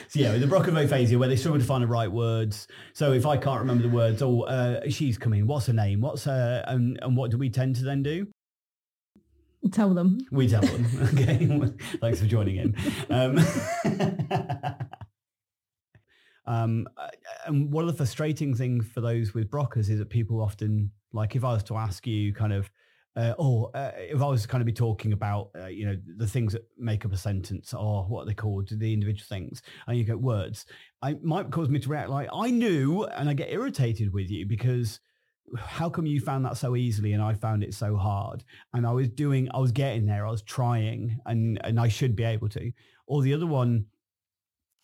So yeah, with the Broca aphasia, where they struggle to find the right words. So if I can't remember the words, oh, uh, she's coming. What's her name? What's her? And, and what do we tend to then do? Tell them. We tell them. [LAUGHS] okay. Thanks for joining in. Um, um, and one of the frustrating things for those with Broca's is that people often, like if I was to ask you kind of, uh, or uh, if I was kind of be talking about, uh, you know, the things that make up a sentence or what are they called, the individual things, and you get words, I might cause me to react like I knew, and I get irritated with you because how come you found that so easily and I found it so hard? And I was doing, I was getting there, I was trying, and and I should be able to. Or the other one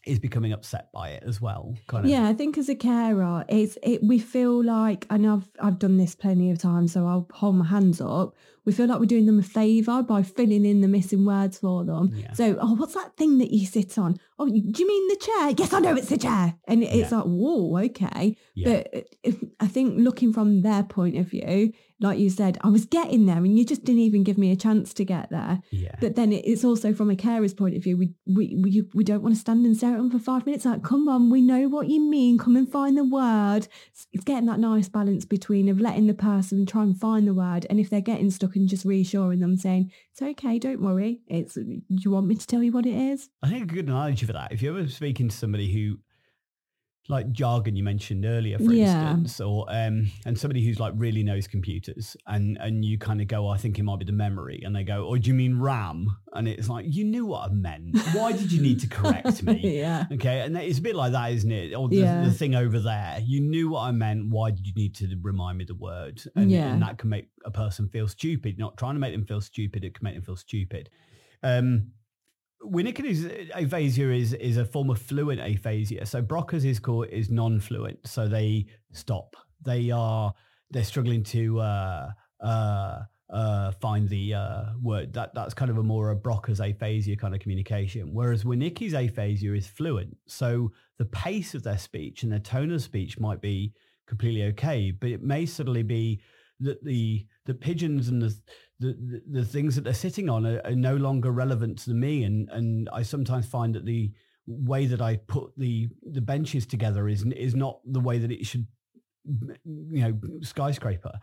is becoming upset by it as well. Kind of. Yeah, I think as a carer, it's it. We feel like, and I've I've done this plenty of times, so I'll hold my hands up. We feel like we're doing them a favour by filling in the missing words for them. Yeah. So, oh, what's that thing that you sit on? Oh, do you mean the chair? Yes, I know it's the chair. And it's yeah. like, whoa, okay. Yeah. But uh, if, I think looking from their point of view, like you said, I was getting there and you just didn't even give me a chance to get there. Yeah. But then it's also from a carer's point of view, we, we, we, we don't want to stand and stare at them for five minutes. Like, come on, we know what you mean. Come and find the word. It's getting that nice balance between of letting the person try and find the word. And if they're getting stuck and just reassuring them saying, it's okay, don't worry. It's, do you want me to tell you what it is? I think a good analogy for that, if you're ever speaking to somebody who like jargon you mentioned earlier, for yeah. instance, or um, and somebody who's like really knows computers, and and you kind of go, oh, I think it might be the memory, and they go, oh, do you mean RAM? And it's like you knew what I meant. Why did you need to correct me? [LAUGHS] yeah. Okay, and it's a bit like that, isn't it? Or the, yeah. the, thing over there, you knew what I meant. Why did you need to remind me the word? And, yeah. and that can make a person feel stupid. Not trying to make them feel stupid, it can make them feel stupid. Um, Wernicke's aphasia is is a form of fluent aphasia. So Broca's is called is non-fluent. So they stop. They are they're struggling to uh, uh, uh, find the uh, word. That that's kind of a more a Broca's aphasia kind of communication. Whereas Wernicke's aphasia is fluent. So the pace of their speech and their tone of speech might be completely okay, but it may suddenly be that the the pigeons and the the, the, things that they're sitting on are, are, no longer relevant to me. And, and I sometimes find that the way that I put the, the benches together is, is not the way that it should you know skyscraper.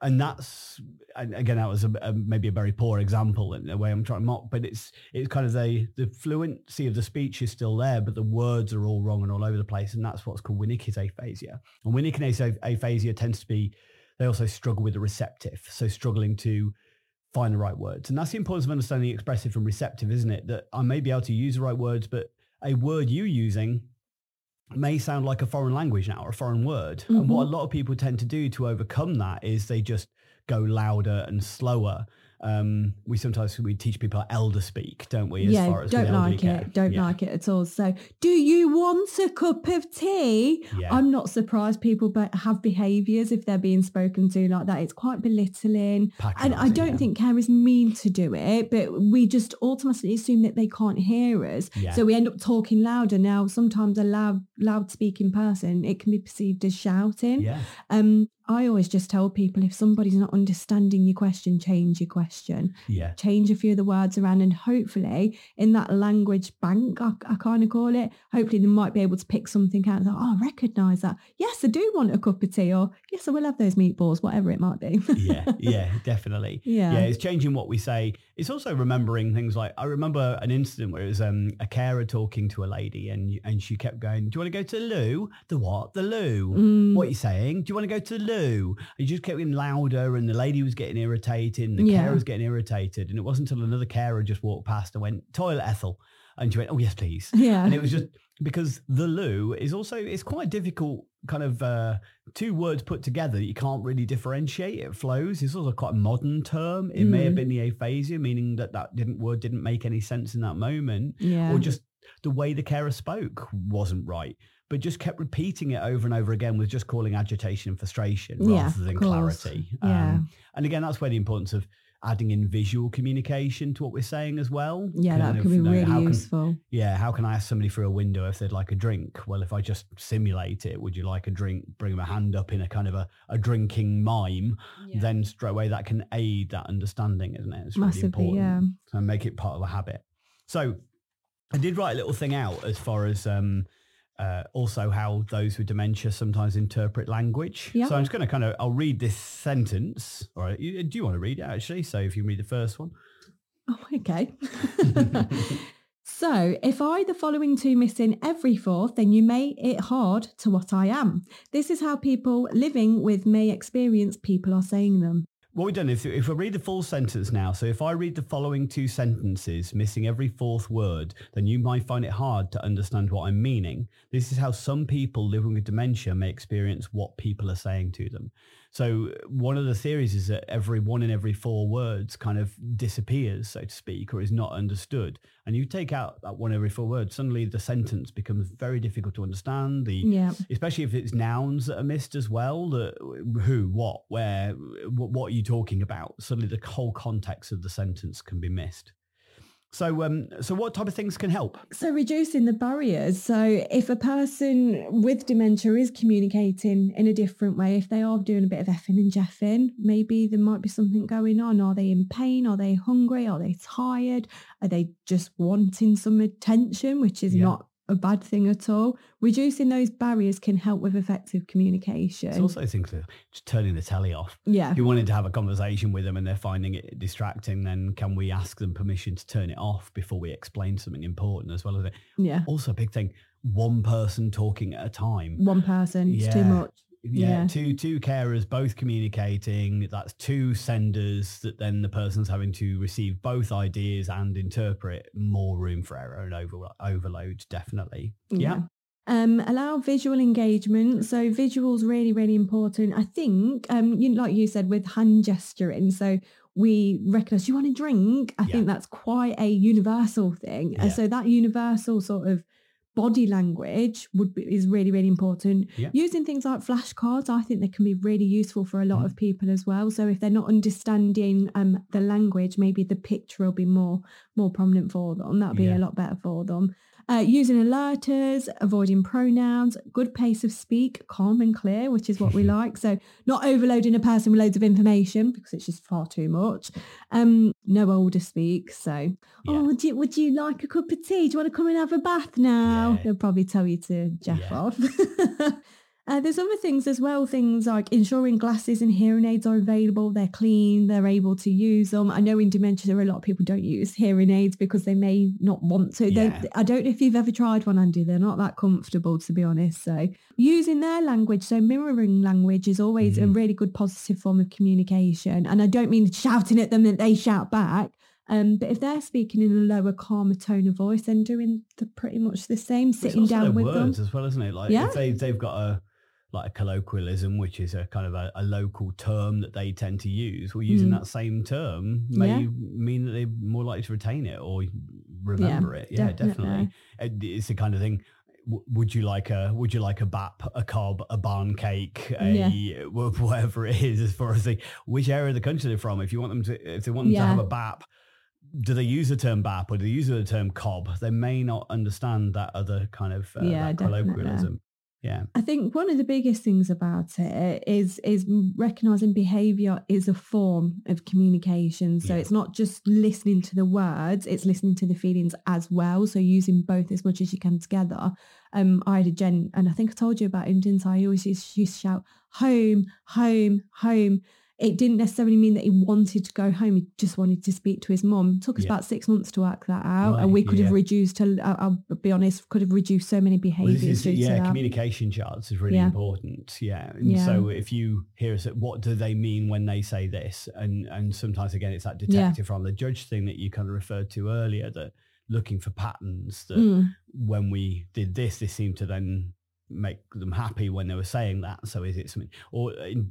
And that's and again that was a, a, maybe a very poor example in the way i'm trying to mock but it's it's kind of the the fluency of the speech is still there but the words are all wrong and all over the place. And that's what's called Wernicke's aphasia. And Wernicke's aphasia tends to be they also struggle with the receptive so struggling to find the right words. And that's the importance of understanding expressive from receptive, isn't it? That I may be able to use the right words, but a word you using may sound like a foreign language now or a foreign word. Mm-hmm. And what a lot of people tend to do to overcome that is they just go louder and slower um, we sometimes we teach people elder speak, don't we? As yeah, far as don't like it, don't yeah. like it at all. So, do you want a cup of tea? Yeah. I'm not surprised people have behaviours if they're being spoken to like that. It's quite belittling, and I don't yeah. think carers mean to do it, but we just automatically assume that they can't hear us, so we end up talking louder. Now, sometimes a loud, loud speaking person it can be perceived as shouting. Yeah. Um, I always just tell people if somebody's not understanding your question, change your question. Yeah. Change a few of the words around and hopefully in that language bank, I, I kind of call it, hopefully they might be able to pick something out. Like, oh, I recognise that. Yes, I do want a cup of tea or yes, I will have those meatballs, whatever it might be. yeah, [LAUGHS] yeah, definitely. Yeah. Yeah, it's changing what we say. It's also remembering things like, I remember an incident where it was um, a carer talking to a lady and and she kept going, do you want to go to the loo? The what? The loo. Mm. What are you saying? Do you want to go to the loo? Loo. You just kept getting louder and the lady was getting irritated and the Yeah. carer was getting irritated. And it wasn't until another carer just walked past and went, toilet Ethel. And she went, oh, yes, please. Yeah. And it was just because the loo is also, it's quite difficult kind of uh, two words put together that you can't really differentiate. It flows. It's also quite a modern term. It may have Mm. been the aphasia, meaning that that didn't word didn't make any sense in that moment yeah. or just the way the carer spoke wasn't right, but just kept repeating it over and over again with just calling agitation and frustration Yeah, rather than clarity. Yeah. Um, and again, that's where the importance of adding in visual communication to what we're saying as well. yeah, that could be know, really how can- useful. yeah, how can I ask somebody through a window if they'd like a drink? Well, if I just simulate it, would you like a drink? Bring them a hand up in a kind of a, a drinking mime, then straight away that can aid that understanding, isn't it? It's really Massively, important yeah. and make it part of a habit. So I did write a little thing out as far as um, uh, also how those with dementia sometimes interpret language. Yeah. So I'm just going to kind of, I'll read this sentence. All right. You, do you want to read it actually? So if you read the first one. Oh, okay. [LAUGHS] so, if I the following two missing every fourth, then you may it hard to what I am. This is how people living with may experience people are saying them. What we've done is if I read the full sentence now, so if I read the following two sentences, missing every fourth word, then you might find it hard to understand what I'm meaning. This is how some people living with dementia may experience what people are saying to them. So one of the theories is that every one in every four words kind of disappears, so to speak, or is not understood. And you take out that one every four words, suddenly the sentence becomes very difficult to understand. The Yeah. especially if it's nouns that are missed as well the who what where what, what are you talking about suddenly the whole context of the sentence can be missed so um so what type of things can help So reducing the barriers. So if a person with dementia is communicating in a different way, if they are doing a bit of effing and jeffing, maybe there might be something going on. Are they in pain? Are they hungry? Are they tired? Are they just wanting some attention, which is Yeah. not a bad thing at all? Reducing those barriers can help with effective communication. it's also things like just turning the telly off yeah. if you wanted to have a conversation with them and they're finding it distracting then can we ask them permission to turn it off before we explain something important as well as it Yeah. also a big thing one person talking at a time One person, it's too much. Yeah, Yeah. two two carers both communicating that's two senders that then the person's having to receive both ideas and interpret more room for error and over, overload definitely yeah, Um, allow visual engagement. So visuals really, really important. I think, um, you like you said with hand gesturing. So we recognise you want a drink. I Yeah. think that's quite a universal thing. And so that universal sort of body language would be, is really, really important. Yeah. Using things like flashcards, I think they can be really useful for a lot Mhm. of people as well. So if they're not understanding um, the language, maybe the picture will be more more prominent for them. That'll be Yeah. a lot better for them. Uh, using alerters, avoiding pronouns, good pace of speak, calm and clear, which is what we [LAUGHS] like. So not overloading a person with loads of information because it's just far too much. Um, no older speak. So, Yeah. oh, would you would you like a cup of tea? Do you want to come and have a bath now? Yeah. They'll probably tell you to jeff Yeah. off. [LAUGHS] Uh, there's other things as well, things like ensuring glasses and hearing aids are available, they're clean, they're able to use them. I know in dementia there are a lot of people don't use hearing aids because they may not want to. Yeah. I don't know if you've ever tried one, Andy. They're not that comfortable, to be honest. So using their language, so mirroring language is always a Mhm. really good positive form of communication. And I don't mean shouting at them that they shout back. Um, but if they're speaking in a lower, calmer tone of voice, then doing the pretty much the same, sitting down with them. as well isn't it like Yeah. if they, they've got a like a colloquialism which is a kind of a, a local term that they tend to use well using Mm. that same term may Yeah. mean that they're more likely to retain it or remember it yeah definitely. definitely. Uh, it's the kind of thing would you like a would you like a bap a cob a barm cake a Yeah. [LAUGHS] whatever it is as far as the which area of the country they're from if you want them to if they want them to have a bap do they use the term bap or do they use the term cob they may not understand that other kind of uh, Yeah, colloquialism yeah I think one of the biggest things about it is is recognizing behavior is a form of communication. So Yeah. it's not just listening to the words, it's listening to the feelings as well. So using both as much as you can together. Um, I had a gen, and I think I told you about him, didn't I? I always used, used to shout home, home, home. It didn't necessarily mean that he wanted to go home. He just wanted to speak to his mom. It took us Yeah. about six months to work that out, Right, and we could yeah. have reduced. To, I- I'll be honest, could have reduced so many Well, behaviours is- due to yeah, communication charts is really Yeah. important. Yeah. And Yeah. so if you hear us, what do they mean when they say this? And and sometimes again, it's that detective from the judge thing that you kind of referred to earlier, that looking for patterns that Mm, when we did this, this seemed to then make them happy when they were saying that. So is it something, or in,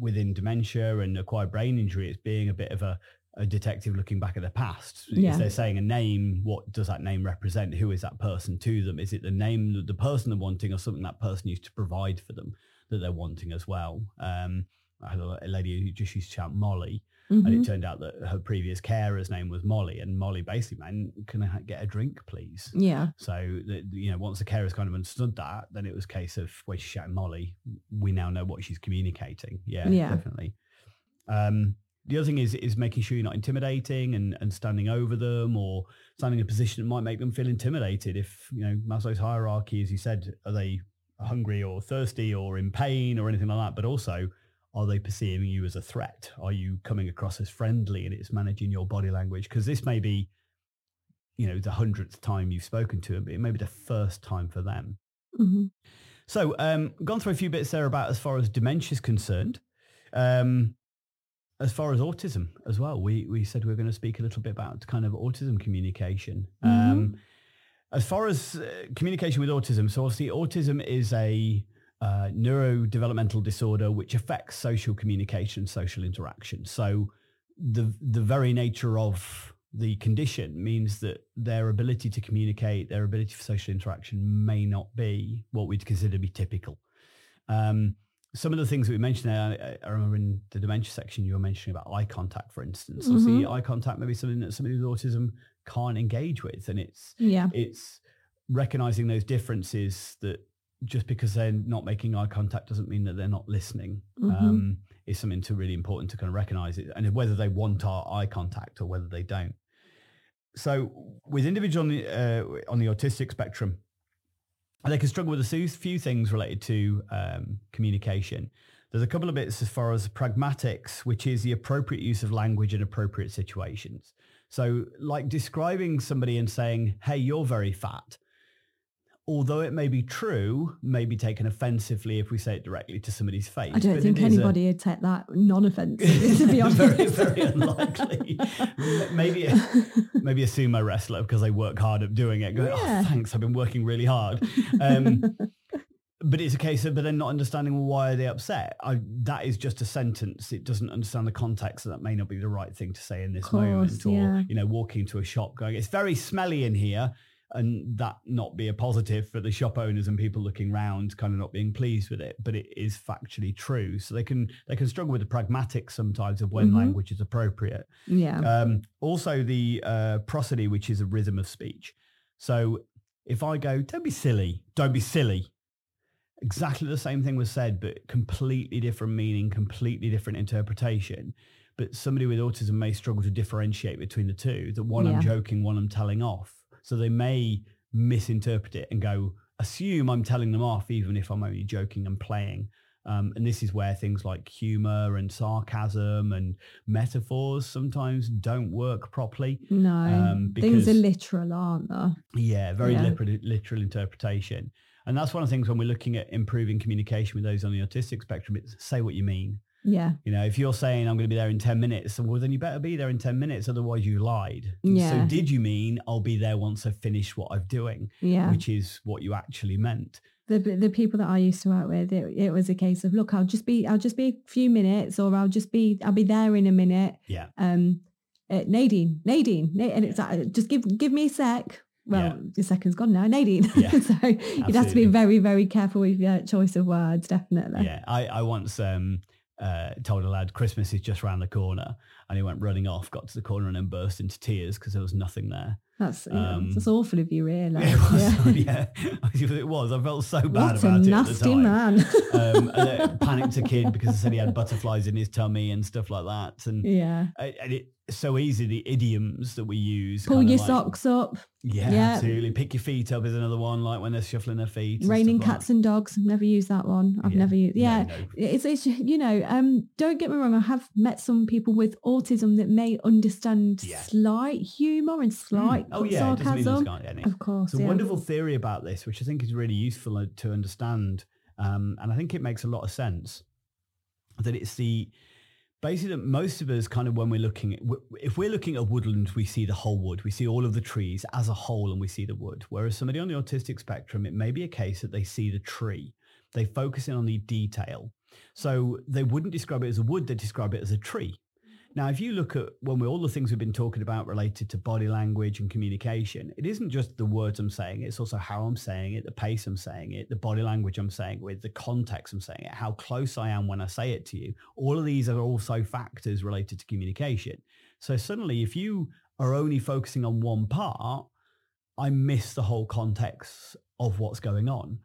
within dementia and acquired brain injury, it's being a bit of a, a detective looking back at the past. Yeah. If they're saying a name, what does that name represent? Who is that person to them? Is it the name that the person they're wanting or something that person used to provide for them that they're wanting as well? Um, I had a, lady who just used to shout Molly, and mhm. it turned out that her previous carer's name was Molly, and Molly basically meant, "Can I ha- get a drink, please?" Yeah. So that you know, once the carers kind of understood that, then it was a case of when she's shouting Molly, we now know what she's communicating. Yeah, Yeah. definitely. Um, the other thing is is making sure you're not intimidating and, and standing over them or standing in a position that might make them feel intimidated. If you know Maslow's hierarchy, as you said, are they hungry or thirsty or in pain or anything like that? But also, are they perceiving you as a threat? Are you coming across as friendly and it's managing your body language? Because this may be you know, the hundredth time you've spoken to them, but it may be the first time for them. mhm. So, um, gone through a few bits there about as far as dementia is concerned. Um, as far as autism as well, we we said we are going to speak a little bit about kind of autism communication. Um, as far as uh, communication with autism, so obviously autism is a uh, neurodevelopmental disorder which affects social communication, social interaction. So the the very nature of the condition means that their ability to communicate, their ability for social interaction may not be what we'd consider to be typical. Um, some of the things that we mentioned there, I, I remember in the dementia section, you were mentioning about eye contact, for instance. Obviously, eye contact may be something that somebody with autism can't engage with. And it's Yeah. it's recognizing those differences that just because they're not making eye contact doesn't mean that they're not listening. Mhm. um, is something to really important to kind of recognize it and whether they want our eye contact or whether they don't. So with individuals on the, uh, on the autistic spectrum they can struggle with a few- few things related to um, communication. There's a couple of bits as far as pragmatics which is the appropriate use of language in appropriate situations. So like describing somebody and saying hey you're very fat although it may be true, may be taken offensively if we say it directly to somebody's face. I don't but think is a- anybody would take that non-offensive, to be [LAUGHS] honest. very, very unlikely. Maybe, a, [LAUGHS] maybe a sumo wrestler because they work hard at doing it. Going, Yeah. oh, thanks, I've been working really hard. Um, [LAUGHS] but it's a case of, but then not understanding well, why are they upset? I, that is just a sentence. It doesn't understand the context. So that may not be the right thing to say in this Course, moment. Or yeah. you know, walking to a shop, going, it's very smelly in here. And that not be a positive for the shop owners and people looking round, kind of not being pleased with it, but it is factually true. So they can they can struggle with the pragmatics sometimes of when Mhm. language is appropriate. yeah. Um, also, the uh, prosody, which is a rhythm of speech. So if I go, don't be silly, don't be silly, exactly the same thing was said, but completely different meaning, completely different interpretation. But somebody with autism may struggle to differentiate between the two. That one Yeah. I'm joking, one I'm telling off. So they may misinterpret it and go, assume I'm telling them off, even if I'm only joking and playing. Um, and this is where things like humor and sarcasm and metaphors sometimes don't work properly. no. um, Things are literal, aren't they? Yeah, very Yeah. literal, literal interpretation. And that's one of the things when we're looking at improving communication with those on the autistic spectrum, it's say what you mean. Yeah. You know, if you're saying I'm going to be there in 10 minutes, well, then you better be there in 10 minutes. Otherwise you lied. Yeah. So did you mean I'll be there once I've finished what I'm doing, Yeah. which is what you actually meant? the the people that I used to work with, it, it was a case of look, I'll just be I'll just be a few minutes, or I'll just be I'll be there in a minute. Yeah. Um, uh, Nadine, Nadine, Na- and it's like, just give give me a sec. Well, Yeah. the second's gone now, Nadine. Yeah, [LAUGHS] so you'd have to be very very careful with your choice of words, definitely. Yeah, I, I once um, uh, told a lad Christmas is just round the corner, and he went running off, got to the corner, and then burst into tears because there was nothing there. That's, Um, that's awful of you, really. [LAUGHS] It was, Yeah. [LAUGHS] yeah. [LAUGHS] it was. I felt so bad What a about it at the nasty time. man. um, panicked a kid because I said he had butterflies in his tummy and stuff like that. And, yeah. and it, so easy the idioms that we use. Pull your like- socks up. Yeah, Yeah. absolutely. Pick your feet up is another one, like when they're shuffling their feet. Raining stuff like cats and dogs. Never used that one. I've Yeah. never used. No, Yeah. no. It's, it's you know um don't get me wrong i have met some people with autism that may understand Yeah. slight humor and slight Oh yeah, it doesn't mean sarcasm there's not any. of course It's a yeah. wonderful theory about this, which I think is really useful uh, to understand, um, and I think it makes a lot of sense. That it's the basically that most of us kind of when we're looking at if we're looking at woodland, we see the whole wood, we see all of the trees as a whole, and we see the wood. Whereas somebody on the autistic spectrum, it may be a case that they see the tree, they focus in on the detail. So they wouldn't describe it as a wood; they describe it as a tree. Now, if you look at when we all the things we've been talking about related to body language and communication, it isn't just the words I'm saying, it's also how I'm saying it, the pace I'm saying it, the body language I'm saying it with, the context I'm saying it, how close I am when I say it to you. All of these are also factors related to communication. So suddenly, if you are only focusing on one part, I miss the whole context of what's going on.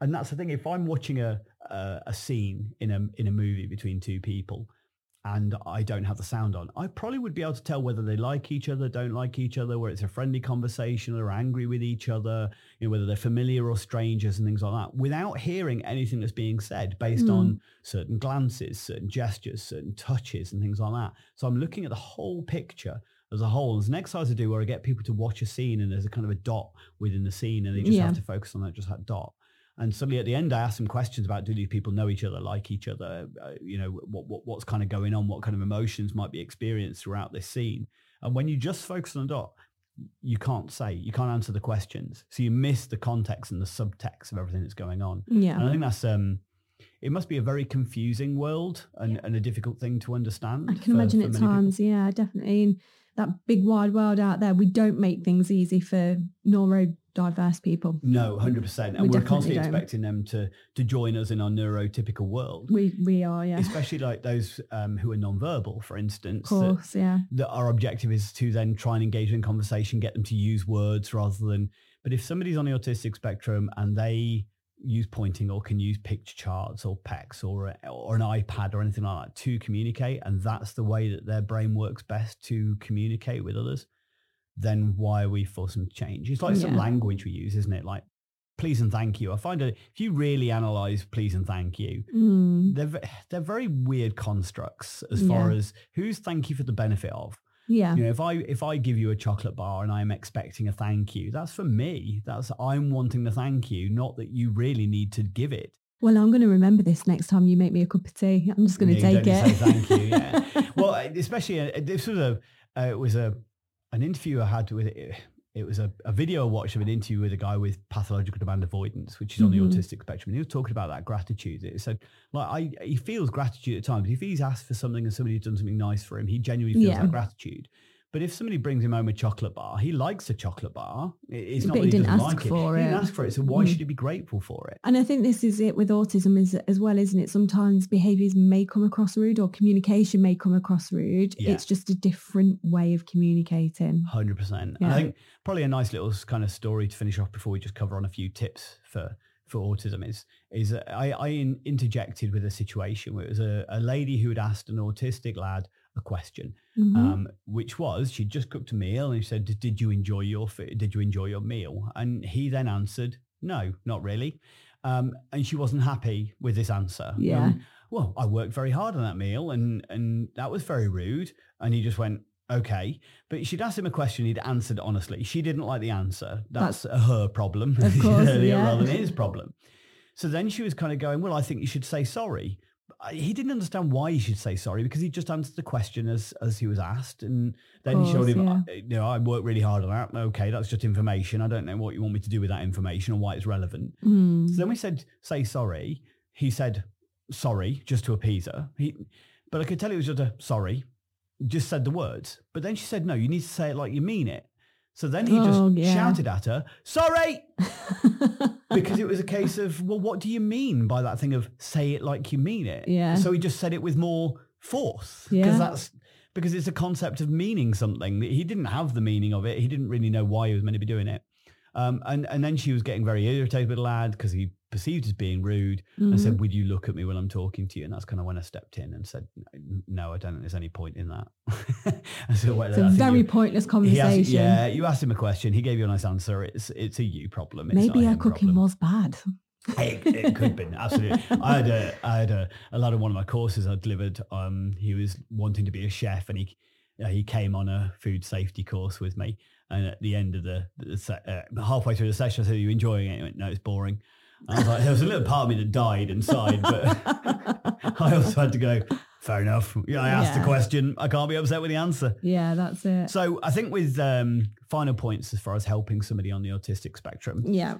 And that's the thing. If I'm watching a, a, a scene in a, in a movie between two people, and I don't have the sound on, I probably would be able to tell whether they like each other, don't like each other, whether it's a friendly conversation or angry with each other, you know, whether they're familiar or strangers and things like that, without hearing anything that's being said based Mm. on certain glances, certain gestures, certain touches and things like that. So I'm looking at the whole picture as a whole. There's an exercise I do where I get people to watch a scene and there's a kind of a dot within the scene and they just Yeah. have to focus on that, just that dot. And suddenly at the end, I ask them questions about do these people know each other, like each other, uh, you know, what, what what's kind of going on, what kind of emotions might be experienced throughout this scene. And when you just focus on a dot, you can't say, you can't answer the questions. So you miss the context and the subtext of everything that's going on. yeah And I think that's, um, it must be a very confusing world and, and a difficult thing to understand. i can for- imagine for at many people. yeah definitely in that big wide world out there we don't make things easy for neurodiverse people No, 100%. And We are constantly don't. expecting them to, to join us in our neurotypical world. we we are yeah especially like those um, who are non-verbal, for of instance. That, course yeah that our objective is to then try and engage in conversation, get them to use words rather than. But if somebody's on the autistic spectrum and they use pointing or can use picture charts or PECS or a, or an iPad or anything like that to communicate, and that's the way that their brain works best to communicate with others, then why are we forcing change? It's like some language we use, isn't it? Like please and thank you. I find that if you really analyze please and thank you, Mm, they're [SIGHS] they're very weird constructs as far Yeah. as who's thank you for the benefit of. yeah You know, if I if I give you a chocolate bar and I'm expecting a thank you, that's for me. That's I'm wanting the thank you, not that you really need to give it. well i'm going to remember this next time you make me a cup of tea i'm just going to Yeah, take it thank you. Yeah. [LAUGHS] well, especially uh, this was a uh, it was a an interview I had with it. It was a, a video watch of an interview with a guy with pathological demand avoidance, which is on Mhm. the autistic spectrum. And he was talking about that gratitude. It said, like, I he feels gratitude at times. If he's asked for something and somebody's done something nice for him, he genuinely feels Yeah. that gratitude. But if somebody brings him home a chocolate bar, he likes a chocolate bar. It- It's not But that he didn't doesn't ask like it. for He didn't it. ask for it. So why Mhm. should he be grateful for it? And I think this is it with autism is as well, isn't it? Sometimes behaviors may come across rude or communication may come across rude. Yeah. It's just a different way of communicating. Hundred percent. Yeah. I think probably a nice little kind of story to finish off before we just cover on a few tips for for autism is is I, I interjected with a situation where it was a, a lady who had asked an autistic lad a question, Mhm. um, which was she'd just cooked a meal and she said, "Did you enjoy your food? Did you enjoy your meal?" And he then answered, "No, not really." Um, and she wasn't happy with this answer. Yeah. Um, well, I worked very hard on that meal and and that was very rude. And he just went, okay. But she'd asked him a question, he'd answered honestly. She didn't like the answer. That's, her problem. [LAUGHS] Of course, yeah. rather than his [LAUGHS] problem. So then she was kind of going, well, I think you should say sorry. He didn't understand why he should say sorry because he just answered the question as as he was asked, and then he showed him, yeah. "I- you know, I worked really hard on that. Okay, that's just information. I don't know what you want me to do with that information or why it's relevant. Mm. So then we said, say sorry. He said, sorry, just to appease her. He, but I could tell it was just a sorry, just said the words. But then she said, no, you need to say it like you mean it. So then he just Oh, yeah. shouted at her, sorry, [LAUGHS] because it was a case of, well, what do you mean by that thing of say it like you mean it? Yeah. So he just said it with more force. Yeah. Because that's, because it's a concept of meaning something. He didn't have the meaning of it. He didn't really know why he was meant to be doing it. Um, and, and then she was getting very irritated with the lad because he perceived as being rude Mhm. and said, would you look at me when I'm talking to you? And that's kind of when I stepped in and said, no, I don't think there's any point in that. [LAUGHS] Said, well, It's a very you- pointless conversation. asked, yeah, you asked him a question. He gave you a nice answer. It's it's a you problem. It's Maybe her cooking problem. was bad. It, it could have been absolutely. I had a [LAUGHS] I had a, a lad on one of my courses I delivered. Um, he was wanting to be a chef, and he uh, he came on a food safety course with me. And at the end of the, the se- uh, halfway through the session, I said, "Are you enjoying it?" He went, "No, it's boring." I was like, there was a little part of me that died inside, but [LAUGHS] I also had to go. Fair enough. Yeah, I asked Yeah. the question. I can't be upset with the answer. yeah, that's it. So I think with um, final points as far as helping somebody on the autistic spectrum, yeah.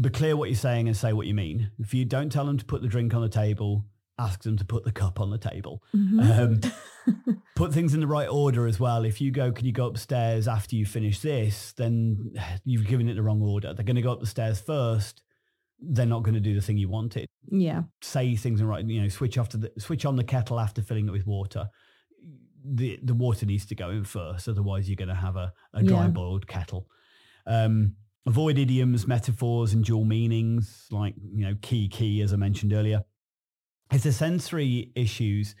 be clear what you're saying and say what you mean. If you don't tell them to put the drink on the table, ask them to put the cup on the table. Mhm. Um, [LAUGHS] put things in the right order as well. If you go, can you go upstairs after you finish this? Then you've given it the wrong order. They're going to go up the stairs first. They're not going to do the thing you wanted. yeah. Say things in right. You know, switch off to the switch on the kettle after filling it with water. The the water needs to go in first, otherwise you're going to have a, a dry Yeah. boiled kettle. Um, avoid idioms, metaphors, and dual meanings like you know key key as I mentioned earlier. If the sensory issues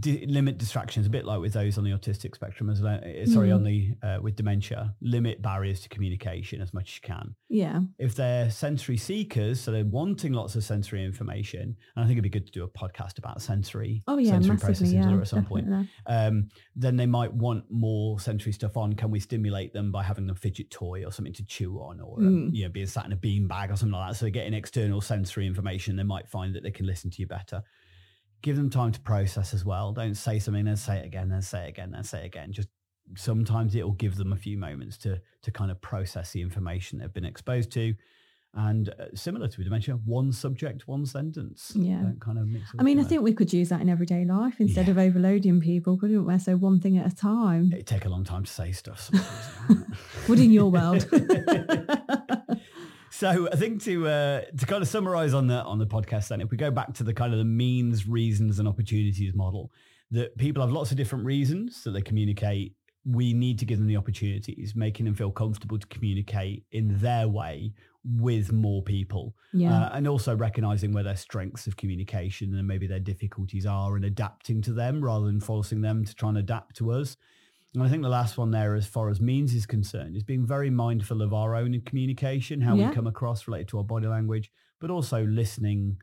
d- limit distractions, a bit like with those on the autistic spectrum as well. uh, Sorry, Mhm. on the uh, with dementia, limit barriers to communication as much as you can Yeah. if they're sensory seekers, so they're wanting lots of sensory information, and I think it'd be good to do a podcast about sensory, Oh yeah, sensory processing Yeah, at some point. Um, then they might want more sensory stuff on. Can we stimulate them by having them fidget toy or something to chew on, or um, Mm. you know, being sat in a bean bag or something like that? So they're getting external sensory information. They might find that they can listen to you better. Give them time to process as well. Don't say something and say it again, then say it again, then say it again. Just sometimes it will give them a few moments to to kind of process the information they've been exposed to. And uh, similar to dementia, one subject, one sentence. Yeah. Don't kind of mix I mean, I think we could use that in everyday life instead Yeah. of overloading people, couldn't we? So one thing at a time. it'd take a long time to say stuff. sometimes. [LAUGHS] Would in your world. [LAUGHS] So I think to uh, to kind of summarize on the on the podcast, then if we go back to the kind of the means, reasons, and opportunities model, that people have lots of different reasons that they communicate. We need to give them the opportunities, making them feel comfortable to communicate in their way with more people, yeah. uh, and also recognizing where their strengths of communication and maybe their difficulties are, and adapting to them rather than forcing them to try and adapt to us. And I think the last one there, as far as means is concerned, is being very mindful of our own communication, how Yeah. we come across related to our body language, but also listening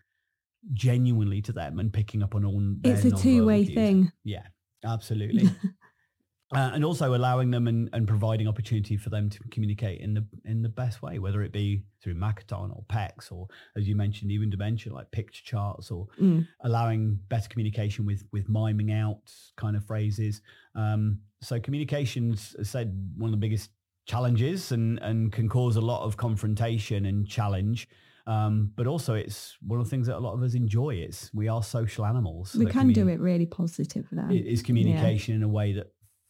genuinely to them and picking up on all their it's a two-way thing. Yeah, absolutely. [LAUGHS] uh, and also allowing them and, and providing opportunity for them to communicate in the in the best way, whether it be through Makaton or PECS or, as you mentioned, even dementia like picture charts or Mm. allowing better communication with with miming out kind of phrases. Um, so communications, as I said, one of the biggest challenges and and can cause a lot of confrontation and challenge. Um, but also it's one of the things that a lot of us enjoy. It's we are social animals. we can do it really positive then. Is communication in a way that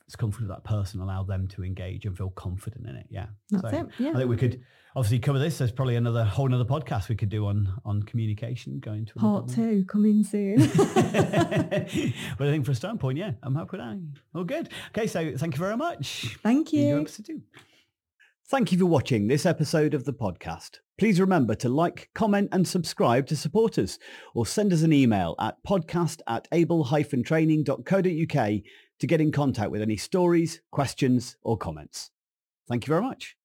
is comfortable to that person, allow them to engage and feel confident in it. Yeah. That's So it. Yeah. I think we could obviously cover this. There's probably another whole another podcast we could do on on communication going to another Part one. two coming soon. [LAUGHS] [LAUGHS] but I think for a starting point, yeah, I'm happy with that. All good. Okay, so thank you very much. Thank Your you. episode two. Thank you for watching this episode of the podcast. Please remember to like, comment and subscribe to support us or send us an email at podcast at able-training.co.uk to get in contact with any stories, questions or comments. Thank you very much.